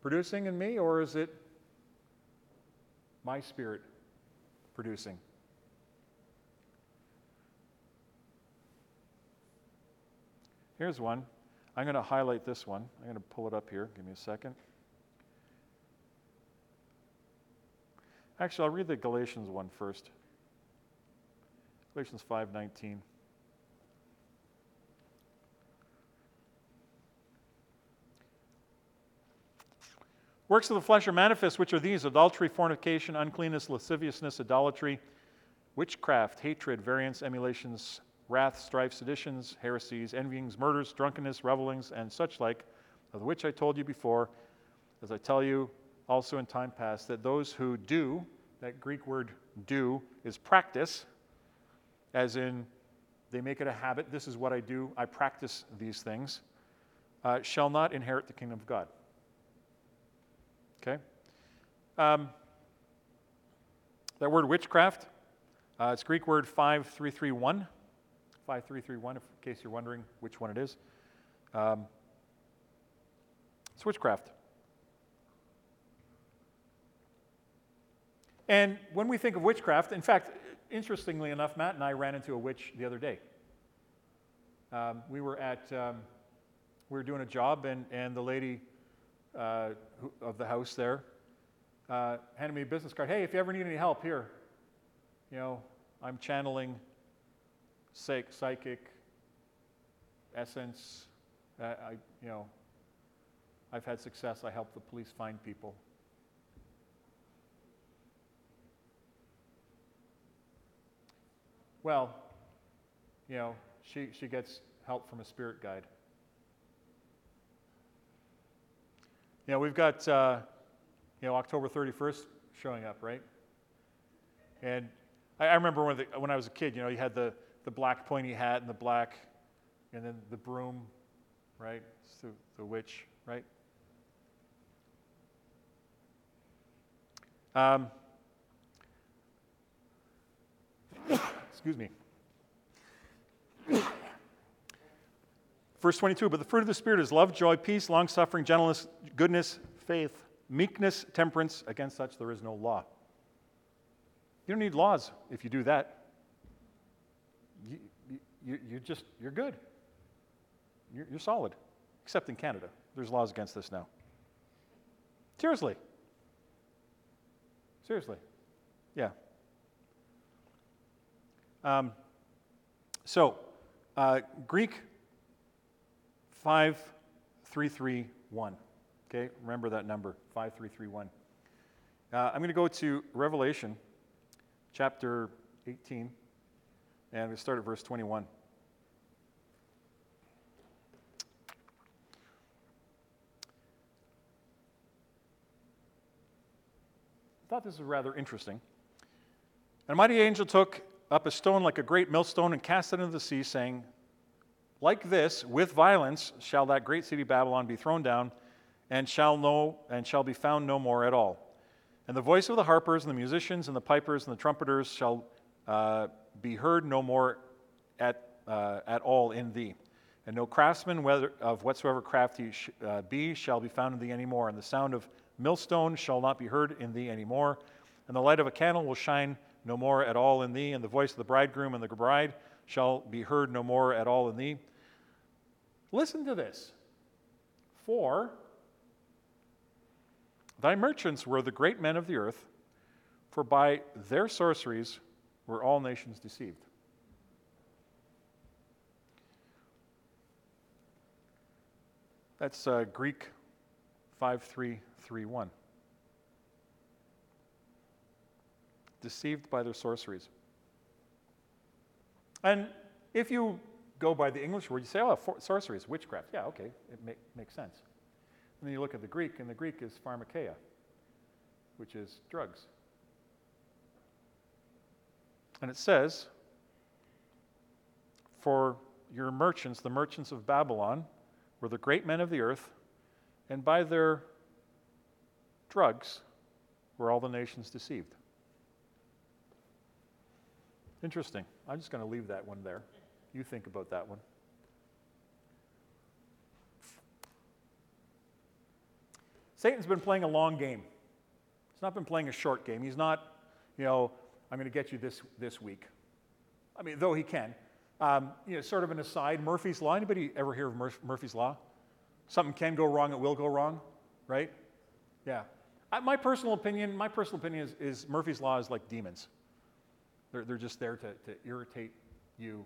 Speaker 2: producing in me, or is it my spirit producing? Here's one. I'm going to highlight this one. I'm going to pull it up here. Give me a second. Actually, I'll read the Galatians one first. Galatians 5:19. Works of the flesh are manifest, which are these adultery, fornication, uncleanness, lasciviousness, idolatry, witchcraft, hatred, variance, emulations, wrath, strife, seditions, heresies, envyings, murders, drunkenness, revelings, and such like, of which I told you before, as I tell you also in time past, that those who do, that Greek word do is practice, as in they make it a habit, this is what I do, I practice these things, uh, shall not inherit the kingdom of God. Okay? Um, that word witchcraft, uh, it's Greek word 5331. 5331, in case you're wondering which one it is. Um, it's witchcraft. And when we think of witchcraft, in fact, interestingly enough, Matt and I ran into a witch the other day. Um, we were at, um, we were doing a job, and, and the lady uh, who, of the house there uh, handed me a business card. Hey, if you ever need any help, here. You know, I'm channeling psych, psychic essence. Uh, I, you know, I've had success. I help the police find people. Well, you know, she, she gets help from a spirit guide. You know, we've got, uh, you know, October 31st showing up, right? And I, I remember when, the, when I was a kid, you know, you had the, the black pointy hat and the black, and then the broom, right? It's the, the witch, right? Um, excuse me. Verse 22 But the fruit of the Spirit is love, joy, peace, long suffering, gentleness, goodness, faith, meekness, temperance. Against such there is no law. You don't need laws if you do that. You, you, you just, you're good. You're, you're solid. Except in Canada. There's laws against this now. Seriously. Seriously. Yeah. Um, so, uh, Greek 5331. Okay, remember that number 5331. Uh, I'm going to go to Revelation chapter 18, and going start at verse 21. I thought this was rather interesting. And a mighty angel took up a stone like a great millstone and cast it into the sea, saying, Like this, with violence, shall that great city Babylon be thrown down, and shall know and shall be found no more at all. And the voice of the harpers and the musicians and the pipers and the trumpeters shall uh, be heard no more at, uh, at all in thee. And no craftsman whether, of whatsoever craft he sh- uh, be shall be found in thee any more. And the sound of millstone shall not be heard in thee any more, and the light of a candle will shine no more at all in thee, and the voice of the bridegroom and the bride shall be heard no more at all in thee. Listen to this. For thy merchants were the great men of the earth, for by their sorceries were all nations deceived. That's uh, Greek 5331. Deceived by their sorceries. And if you go by the English word, you say, oh, for- sorcery is witchcraft. Yeah, okay, it make, makes sense. And then you look at the Greek, and the Greek is pharmakeia, which is drugs. And it says, For your merchants, the merchants of Babylon, were the great men of the earth, and by their drugs were all the nations deceived. Interesting. I'm just going to leave that one there. You think about that one. Satan's been playing a long game. He's not been playing a short game. He's not, you know, I'm going to get you this, this week. I mean, though he can. Um, you know, sort of an aside, Murphy's Law. Anybody ever hear of Murph- Murphy's Law? Something can go wrong, it will go wrong, right? Yeah. I, my personal opinion, my personal opinion is, is Murphy's Law is like demons. They're, they're just there to, to irritate you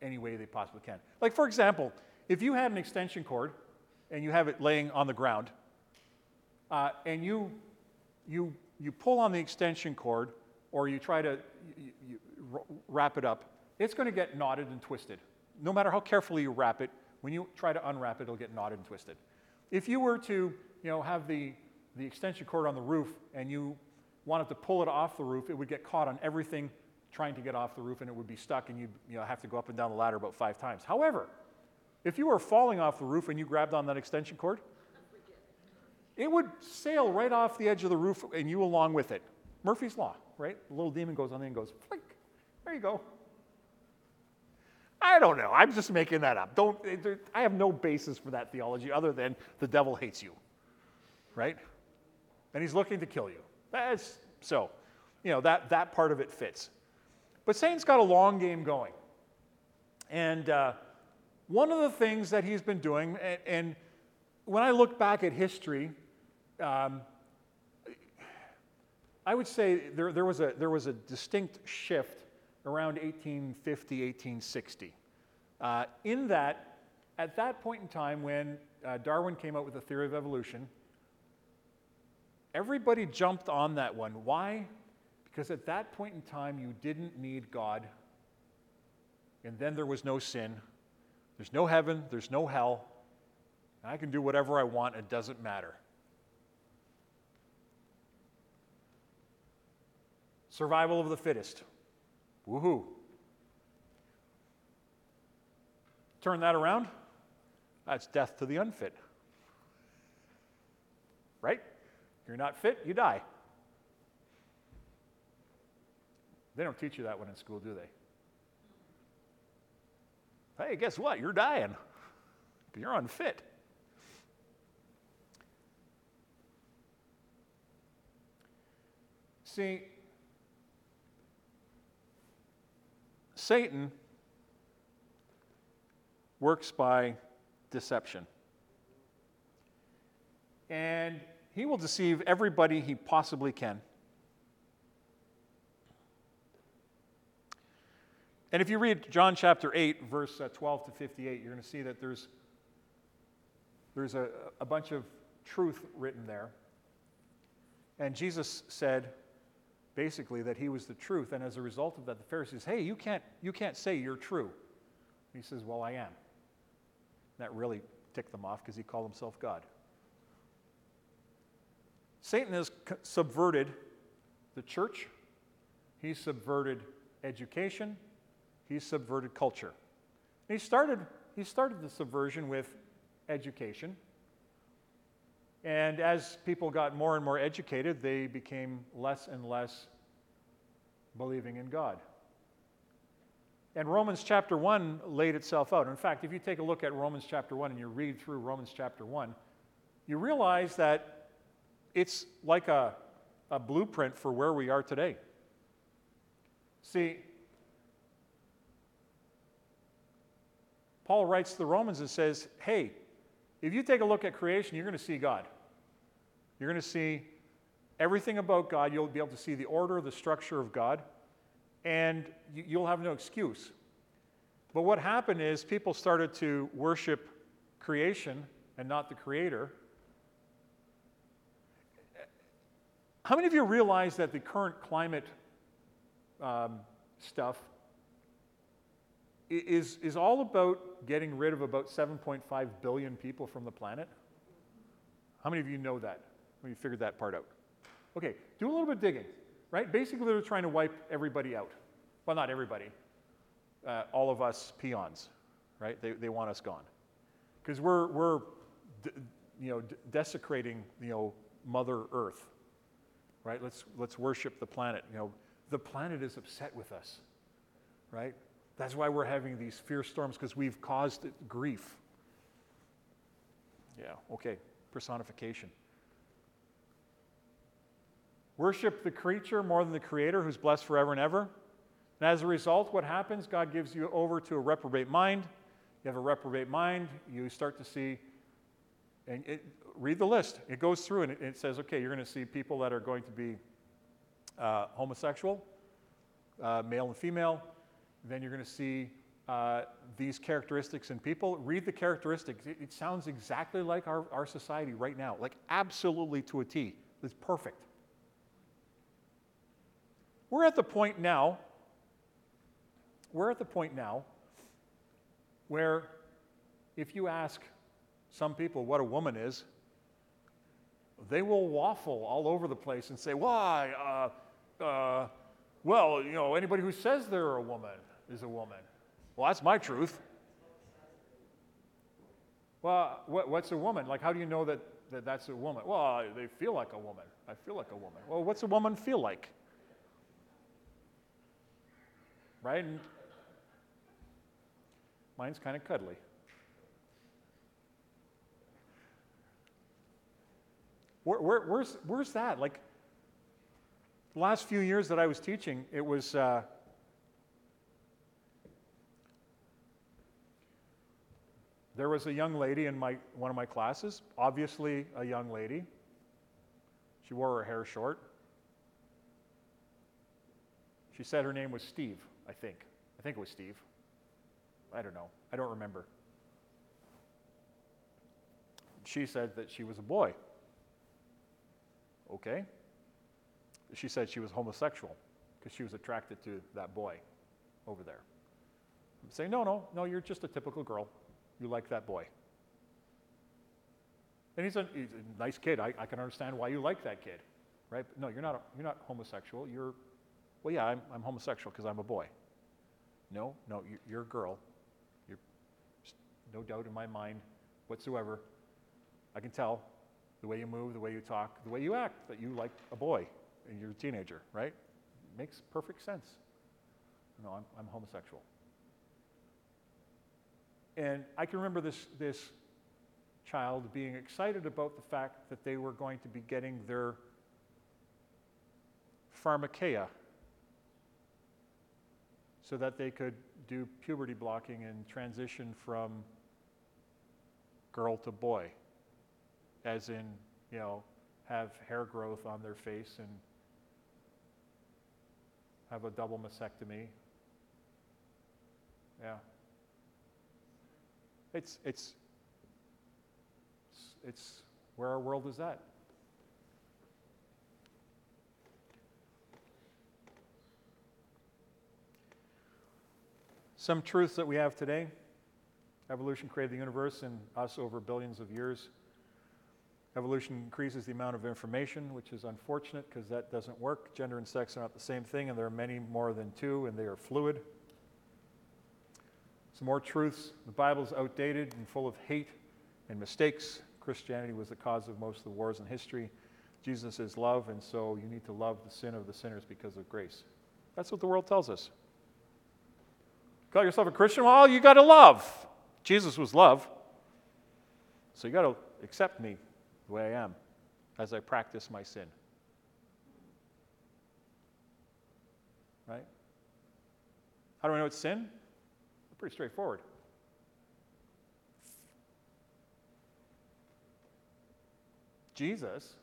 Speaker 2: any way they possibly can. Like, for example, if you had an extension cord and you have it laying on the ground, uh, and you, you, you pull on the extension cord or you try to you, you wrap it up, it's going to get knotted and twisted. No matter how carefully you wrap it, when you try to unwrap it, it'll get knotted and twisted. If you were to you know, have the, the extension cord on the roof and you wanted to pull it off the roof, it would get caught on everything trying to get off the roof and it would be stuck and you'd you know, have to go up and down the ladder about five times. However, if you were falling off the roof and you grabbed on that extension cord, it would sail right off the edge of the roof and you along with it. Murphy's Law, right? The little demon goes on there and goes, flick, there you go. I don't know. I'm just making that up. Don't, eh, I have no basis for that theology other than the devil hates you, right? And he's looking to kill you. That's, so, you know, that, that part of it fits. But Satan's got a long game going. And uh, one of the things that he's been doing, and, and when I look back at history, um, I would say there, there, was a, there was a distinct shift around 1850, 1860. Uh, in that, at that point in time when uh, Darwin came out with the theory of evolution, everybody jumped on that one. Why? Because at that point in time, you didn't need God, and then there was no sin. There's no heaven, there's no hell. I can do whatever I want, it doesn't matter. Survival of the fittest. Woohoo. Turn that around. That's death to the unfit. Right? You're not fit, you die. They don't teach you that one in school, do they? Hey, guess what? You're dying. You're unfit. See, Satan works by deception. And he will deceive everybody he possibly can. And if you read John chapter 8, verse uh, 12 to 58, you're going to see that there's, there's a, a bunch of truth written there. And Jesus said, basically, that he was the truth. And as a result of that, the Pharisees, hey, you can't, you can't say you're true. And he says, well, I am. That really ticked them off because he called himself God. Satan has subverted the church, he's subverted education, he's subverted culture. And he started, he started the subversion with education. And as people got more and more educated, they became less and less believing in God. And Romans chapter 1 laid itself out. In fact, if you take a look at Romans chapter 1 and you read through Romans chapter 1, you realize that it's like a, a blueprint for where we are today. See, Paul writes to the Romans and says, hey, if you take a look at creation, you're going to see God. You're going to see everything about God. You'll be able to see the order, the structure of God, and you- you'll have no excuse. But what happened is people started to worship creation and not the Creator. How many of you realize that the current climate um, stuff is, is all about getting rid of about 7.5 billion people from the planet? How many of you know that? When you figured that part out? Okay, do a little bit of digging, right? Basically, they're trying to wipe everybody out. Well, not everybody, uh, all of us peons, right? They, they want us gone. Because we're, we're you know, desecrating, you know, Mother Earth, right? Let's, let's worship the planet. You know, the planet is upset with us, right? That's why we're having these fierce storms because we've caused grief. Yeah, okay, personification. Worship the creature more than the creator who's blessed forever and ever. And as a result, what happens? God gives you over to a reprobate mind. You have a reprobate mind, you start to see, and it, read the list. It goes through and it, it says, okay, you're going to see people that are going to be uh, homosexual, uh, male and female. Then you're going to see uh, these characteristics in people. Read the characteristics. It, it sounds exactly like our, our society right now, like absolutely to a T. It's perfect. We're at the point now, we're at the point now where if you ask some people what a woman is, they will waffle all over the place and say, why? Uh, uh, well, you know, anybody who says they're a woman is a woman. Well, that's my truth. Well, what, what's a woman? Like, how do you know that, that that's a woman? Well, they feel like a woman. I feel like a woman. Well, what's a woman feel like? Right? And mine's kind of cuddly. Where, where, where's, where's that? Like, last few years that I was teaching, it was. Uh, there was a young lady in my, one of my classes, obviously a young lady. She wore her hair short. She said her name was Steve, I think. I think it was Steve. I don't know. I don't remember. She said that she was a boy. Okay. She said she was homosexual because she was attracted to that boy over there. I'm saying, no, no, no, you're just a typical girl. You like that boy. And he's a, he's a nice kid. I, I can understand why you like that kid, right? But no, you're not, a, you're not homosexual. You're, well, yeah, I'm, I'm homosexual because I'm a boy. No, no, you- you're a girl. You're no doubt in my mind whatsoever. I can tell the way you move, the way you talk, the way you act that you like a boy and you're a teenager, right? Makes perfect sense. No, I'm, I'm homosexual. And I can remember this, this child being excited about the fact that they were going to be getting their pharmakeia so that they could do puberty blocking and transition from girl to boy, as in, you know, have hair growth on their face and have a double mastectomy. Yeah. It's, it's, it's where our world is at. Some truths that we have today evolution created the universe and us over billions of years. Evolution increases the amount of information, which is unfortunate because that doesn't work. Gender and sex are not the same thing, and there are many more than two, and they are fluid. Some more truths. The Bible is outdated and full of hate and mistakes. Christianity was the cause of most of the wars in history. Jesus is love, and so you need to love the sin of the sinners because of grace. That's what the world tells us. Call yourself a Christian? Well, you got to love. Jesus was love. So you got to accept me the way I am. as I practice my sin. Right? How do I know it's sin? Pretty straightforward. Jesus,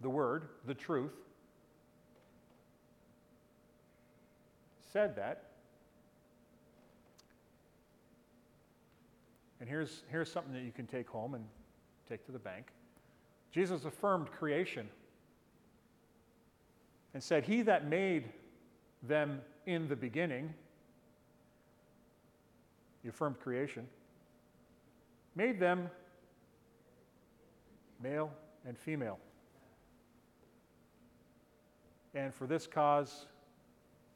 Speaker 2: the Word, the truth, said that. And here's, here's something that you can take home and take to the bank. Jesus affirmed creation and said, He that made them in the beginning, he affirmed creation, made them male and female. And for this cause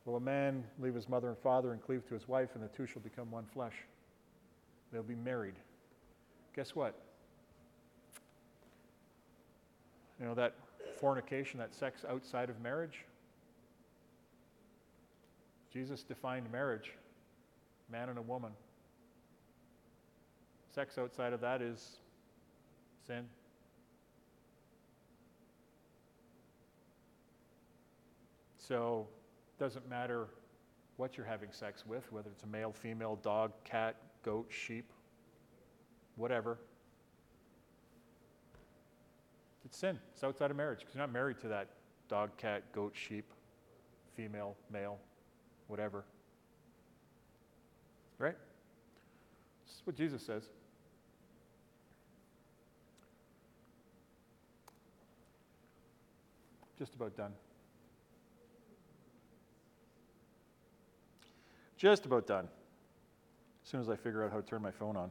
Speaker 2: will a man leave his mother and father and cleave to his wife, and the two shall become one flesh. They'll be married. Guess what? You know, that fornication, that sex outside of marriage, Jesus defined marriage man and a woman. Sex outside of that is sin. So, it doesn't matter what you're having sex with, whether it's a male, female, dog, cat, goat, sheep, whatever. It's sin. It's outside of marriage because you're not married to that dog, cat, goat, sheep, female, male, whatever. Right? This is what Jesus says. Just about done. Just about done. As soon as I figure out how to turn my phone on.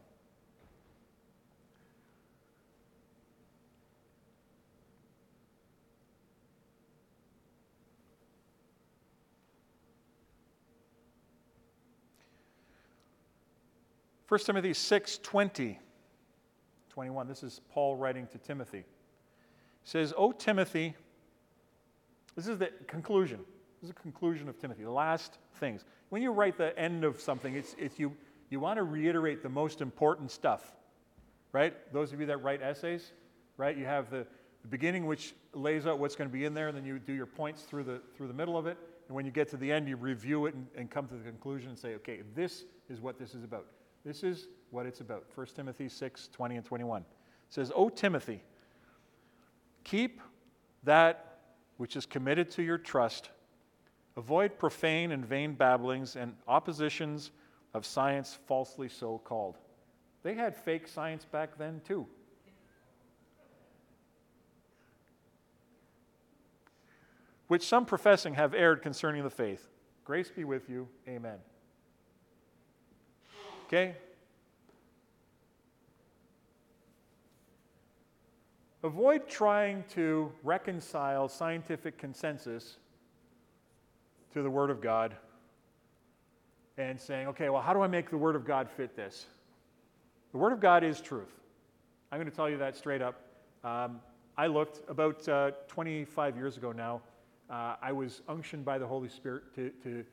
Speaker 2: First Timothy 6 20, 21. This is Paul writing to Timothy. He says, O Timothy, this is the conclusion. This is the conclusion of Timothy, the last things. When you write the end of something, it's, it's you, you want to reiterate the most important stuff, right? Those of you that write essays, right? You have the, the beginning, which lays out what's going to be in there, and then you do your points through the, through the middle of it. And when you get to the end, you review it and, and come to the conclusion and say, okay, this is what this is about. This is what it's about. 1 Timothy 6 20 and 21. It says, O Timothy, keep that which is committed to your trust. Avoid profane and vain babblings and oppositions of science falsely so called. They had fake science back then, too. Which some professing have erred concerning the faith. Grace be with you. Amen. Okay? Avoid trying to reconcile scientific consensus to the Word of God and saying, okay, well, how do I make the Word of God fit this? The Word of God is truth. I'm going to tell you that straight up. Um, I looked about uh, 25 years ago now. Uh, I was unctioned by the Holy Spirit to, to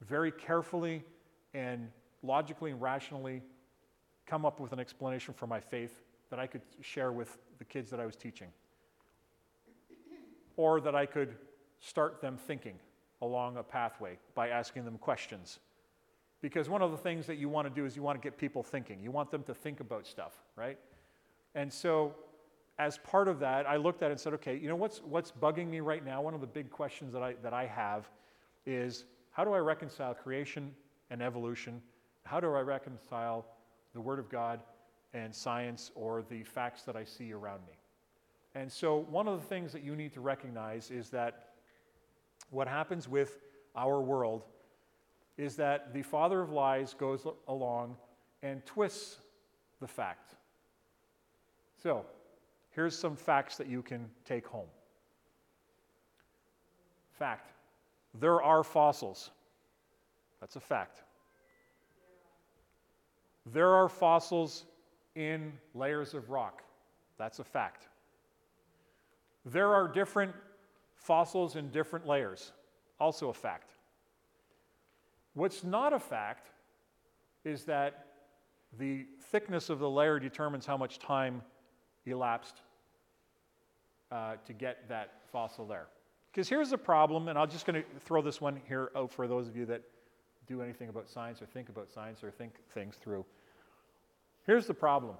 Speaker 2: very carefully and logically and rationally come up with an explanation for my faith that I could share with the kids that I was teaching. Or that I could start them thinking along a pathway by asking them questions. Because one of the things that you want to do is you want to get people thinking. You want them to think about stuff, right? And so, as part of that, I looked at it and said, okay, you know what's, what's bugging me right now? One of the big questions that I, that I have is how do I reconcile creation and evolution how do I reconcile the Word of God and science or the facts that I see around me? And so, one of the things that you need to recognize is that what happens with our world is that the father of lies goes along and twists the fact. So, here's some facts that you can take home. Fact there are fossils. That's a fact. There are fossils in layers of rock. That's a fact. There are different fossils in different layers. Also a fact. What's not a fact is that the thickness of the layer determines how much time elapsed uh, to get that fossil there. Because here's the problem, and I'm just going to throw this one here out for those of you that do anything about science or think about science or think things through. Here's the problem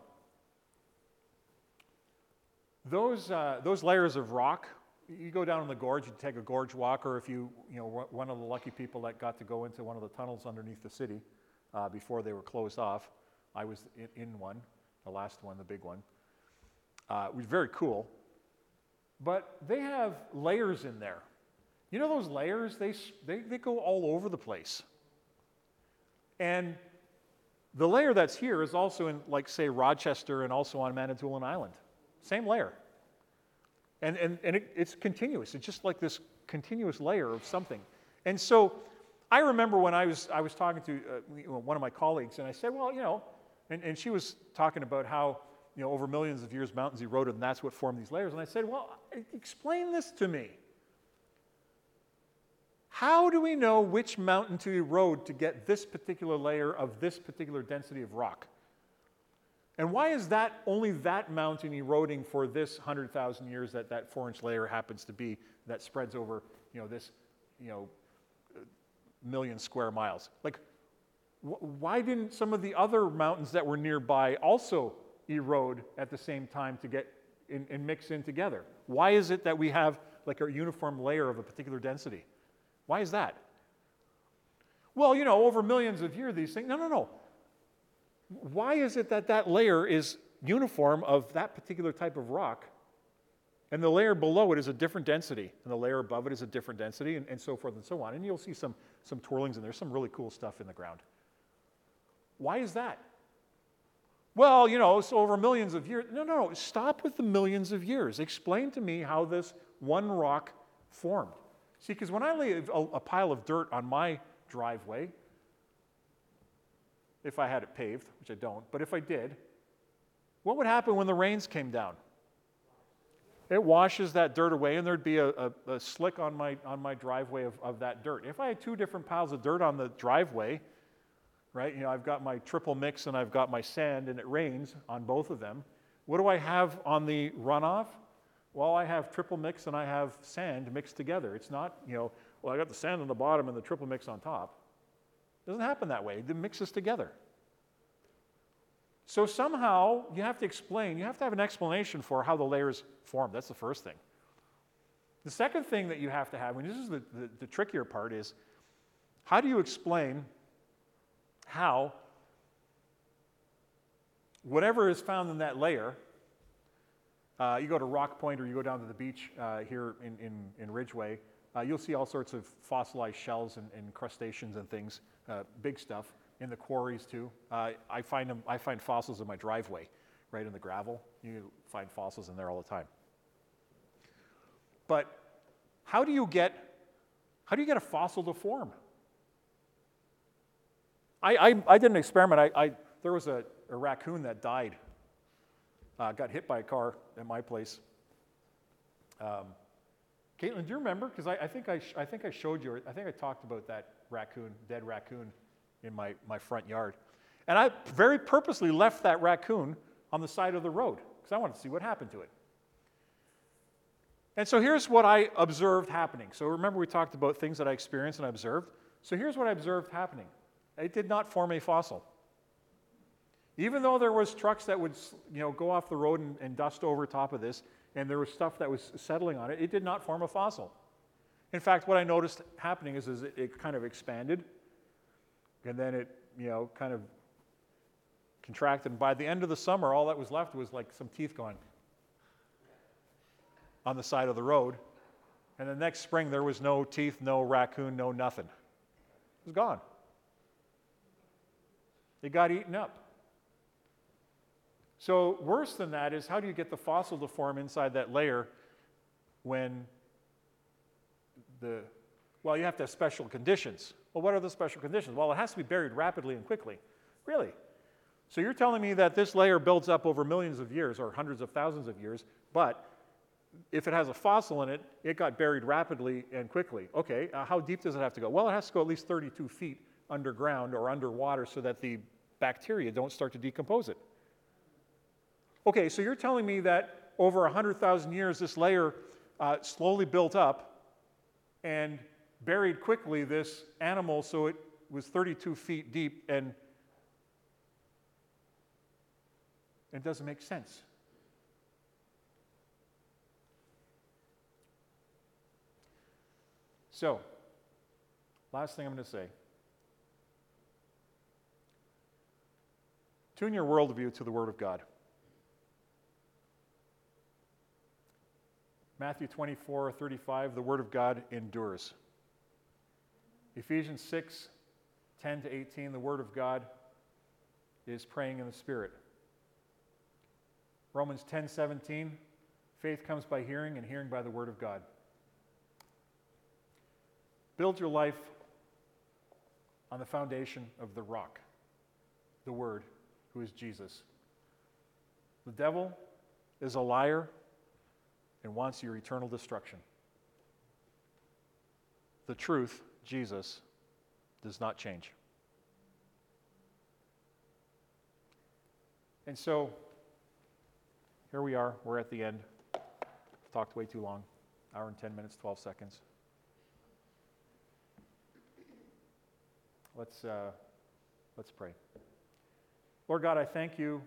Speaker 2: those, uh, those layers of rock, you go down in the gorge, you take a gorge walk, or if you, you know, one of the lucky people that got to go into one of the tunnels underneath the city uh, before they were closed off. I was in, one, the last one, the big one. Uh, it was very cool. But they have layers in there. You know those layers? They, they, they go all over the place. And the layer that's here is also in, like, say, Rochester and also on Manitoulin Island. Same layer. And, and, and it, it's continuous. It's just like this continuous layer of something. And so I remember when I was, I was talking to uh, one of my colleagues, and I said, well, you know, and, and she was talking about how, you know, over millions of years mountains eroded, and that's what formed these layers. And I said, well, explain this to me. How do we know which mountain to erode to get this particular layer of this particular density of rock? And why is that only that mountain eroding for this 100,000 years that that four-inch layer happens to be that spreads over, you know, this, you know, million square miles? Like, wh- why didn't some of the other mountains that were nearby also erode at the same time to get in, and mix in together? Why is it that we have like a uniform layer of a particular density? Why is that? Well, you know, over millions of years, these things. No, no, no. Why is it that that layer is uniform of that particular type of rock, and the layer below it is a different density, and the layer above it is a different density, and, and so forth and so on? And you'll see some, some twirlings and there's some really cool stuff in the ground. Why is that? Well, you know, it's over millions of years. No, no, no. Stop with the millions of years. Explain to me how this one rock formed. See, because when I lay a, a pile of dirt on my driveway, if I had it paved, which I don't, but if I did, what would happen when the rains came down? It washes that dirt away, and there'd be a, a, a slick on my, on my driveway of, of that dirt. If I had two different piles of dirt on the driveway, right, you know, I've got my triple mix and I've got my sand, and it rains on both of them, what do I have on the runoff? Well, I have triple mix and I have sand mixed together. It's not, you know, well, I got the sand on the bottom and the triple mix on top. It doesn't happen that way. It mixes together. So somehow you have to explain, you have to have an explanation for how the layers form. That's the first thing. The second thing that you have to have, and this is the, the, the trickier part, is how do you explain how whatever is found in that layer, uh, you go to Rock Point or you go down to the beach uh, here in, in, in Ridgeway, uh, you'll see all sorts of fossilized shells and, and crustaceans and things, uh, big stuff in the quarries too. Uh, I find them. I find fossils in my driveway, right in the gravel. You find fossils in there all the time. But how do you get how do you get a fossil to form? I, I, I did an experiment. I, I, there was a, a raccoon that died, uh, got hit by a car at my place. Um, Caitlin, do you remember? Because I, I, think I, sh- I think I showed you, I think I talked about that raccoon, dead raccoon, in my, my front yard. And I very purposely left that raccoon on the side of the road because I wanted to see what happened to it. And so here's what I observed happening. So remember, we talked about things that I experienced and I observed. So here's what I observed happening it did not form a fossil. Even though there was trucks that would you know, go off the road and, and dust over top of this, and there was stuff that was settling on it, it did not form a fossil. In fact, what I noticed happening is, is it, it kind of expanded, and then it you know, kind of contracted. And by the end of the summer, all that was left was like some teeth gone on the side of the road. And the next spring, there was no teeth, no raccoon, no nothing. It was gone. It got eaten up. So, worse than that is how do you get the fossil to form inside that layer when the, well, you have to have special conditions. Well, what are the special conditions? Well, it has to be buried rapidly and quickly. Really? So, you're telling me that this layer builds up over millions of years or hundreds of thousands of years, but if it has a fossil in it, it got buried rapidly and quickly. Okay, uh, how deep does it have to go? Well, it has to go at least 32 feet underground or underwater so that the bacteria don't start to decompose it. Okay, so you're telling me that over 100,000 years, this layer uh, slowly built up and buried quickly this animal so it was 32 feet deep and it doesn't make sense. So, last thing I'm going to say. Tune your worldview to the Word of God. Matthew 24, 35, the Word of God endures. Ephesians 6, 10 to 18, the Word of God is praying in the Spirit. Romans 10, 17, faith comes by hearing, and hearing by the Word of God. Build your life on the foundation of the rock, the Word, who is Jesus. The devil is a liar and wants your eternal destruction. The truth, Jesus, does not change. And so, here we are. We're at the end. Talked way too long. Hour and 10 minutes, 12 seconds. Let's, uh, let's pray. Lord God, I thank you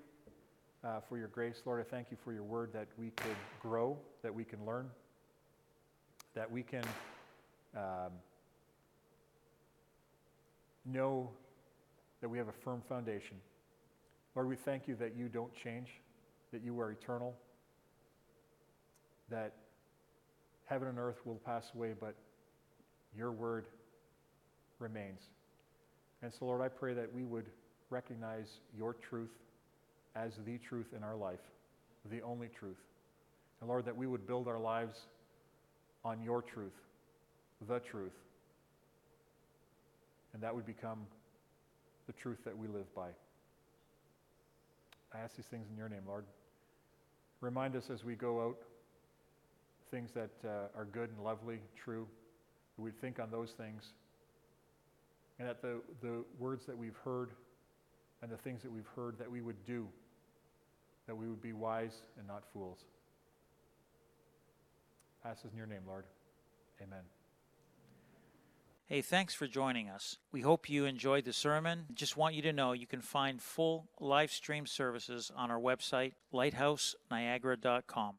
Speaker 2: uh, for your grace. Lord, I thank you for your word that we could grow, that we can learn, that we can um, know that we have a firm foundation. Lord, we thank you that you don't change, that you are eternal, that heaven and earth will pass away, but your word remains. And so, Lord, I pray that we would recognize your truth as the truth in our life, the only truth. And Lord, that we would build our lives on your truth, the truth. And that would become the truth that we live by. I ask these things in your name, Lord. Remind us as we go out things that uh, are good and lovely, true. That we think on those things. And that the, the words that we've heard and the things that we've heard that we would do, that we would be wise and not fools. Ask this in your name, Lord. Amen.
Speaker 1: Hey, thanks for joining us. We hope you enjoyed the sermon. Just want you to know you can find full live stream services on our website, lighthouseniagara.com.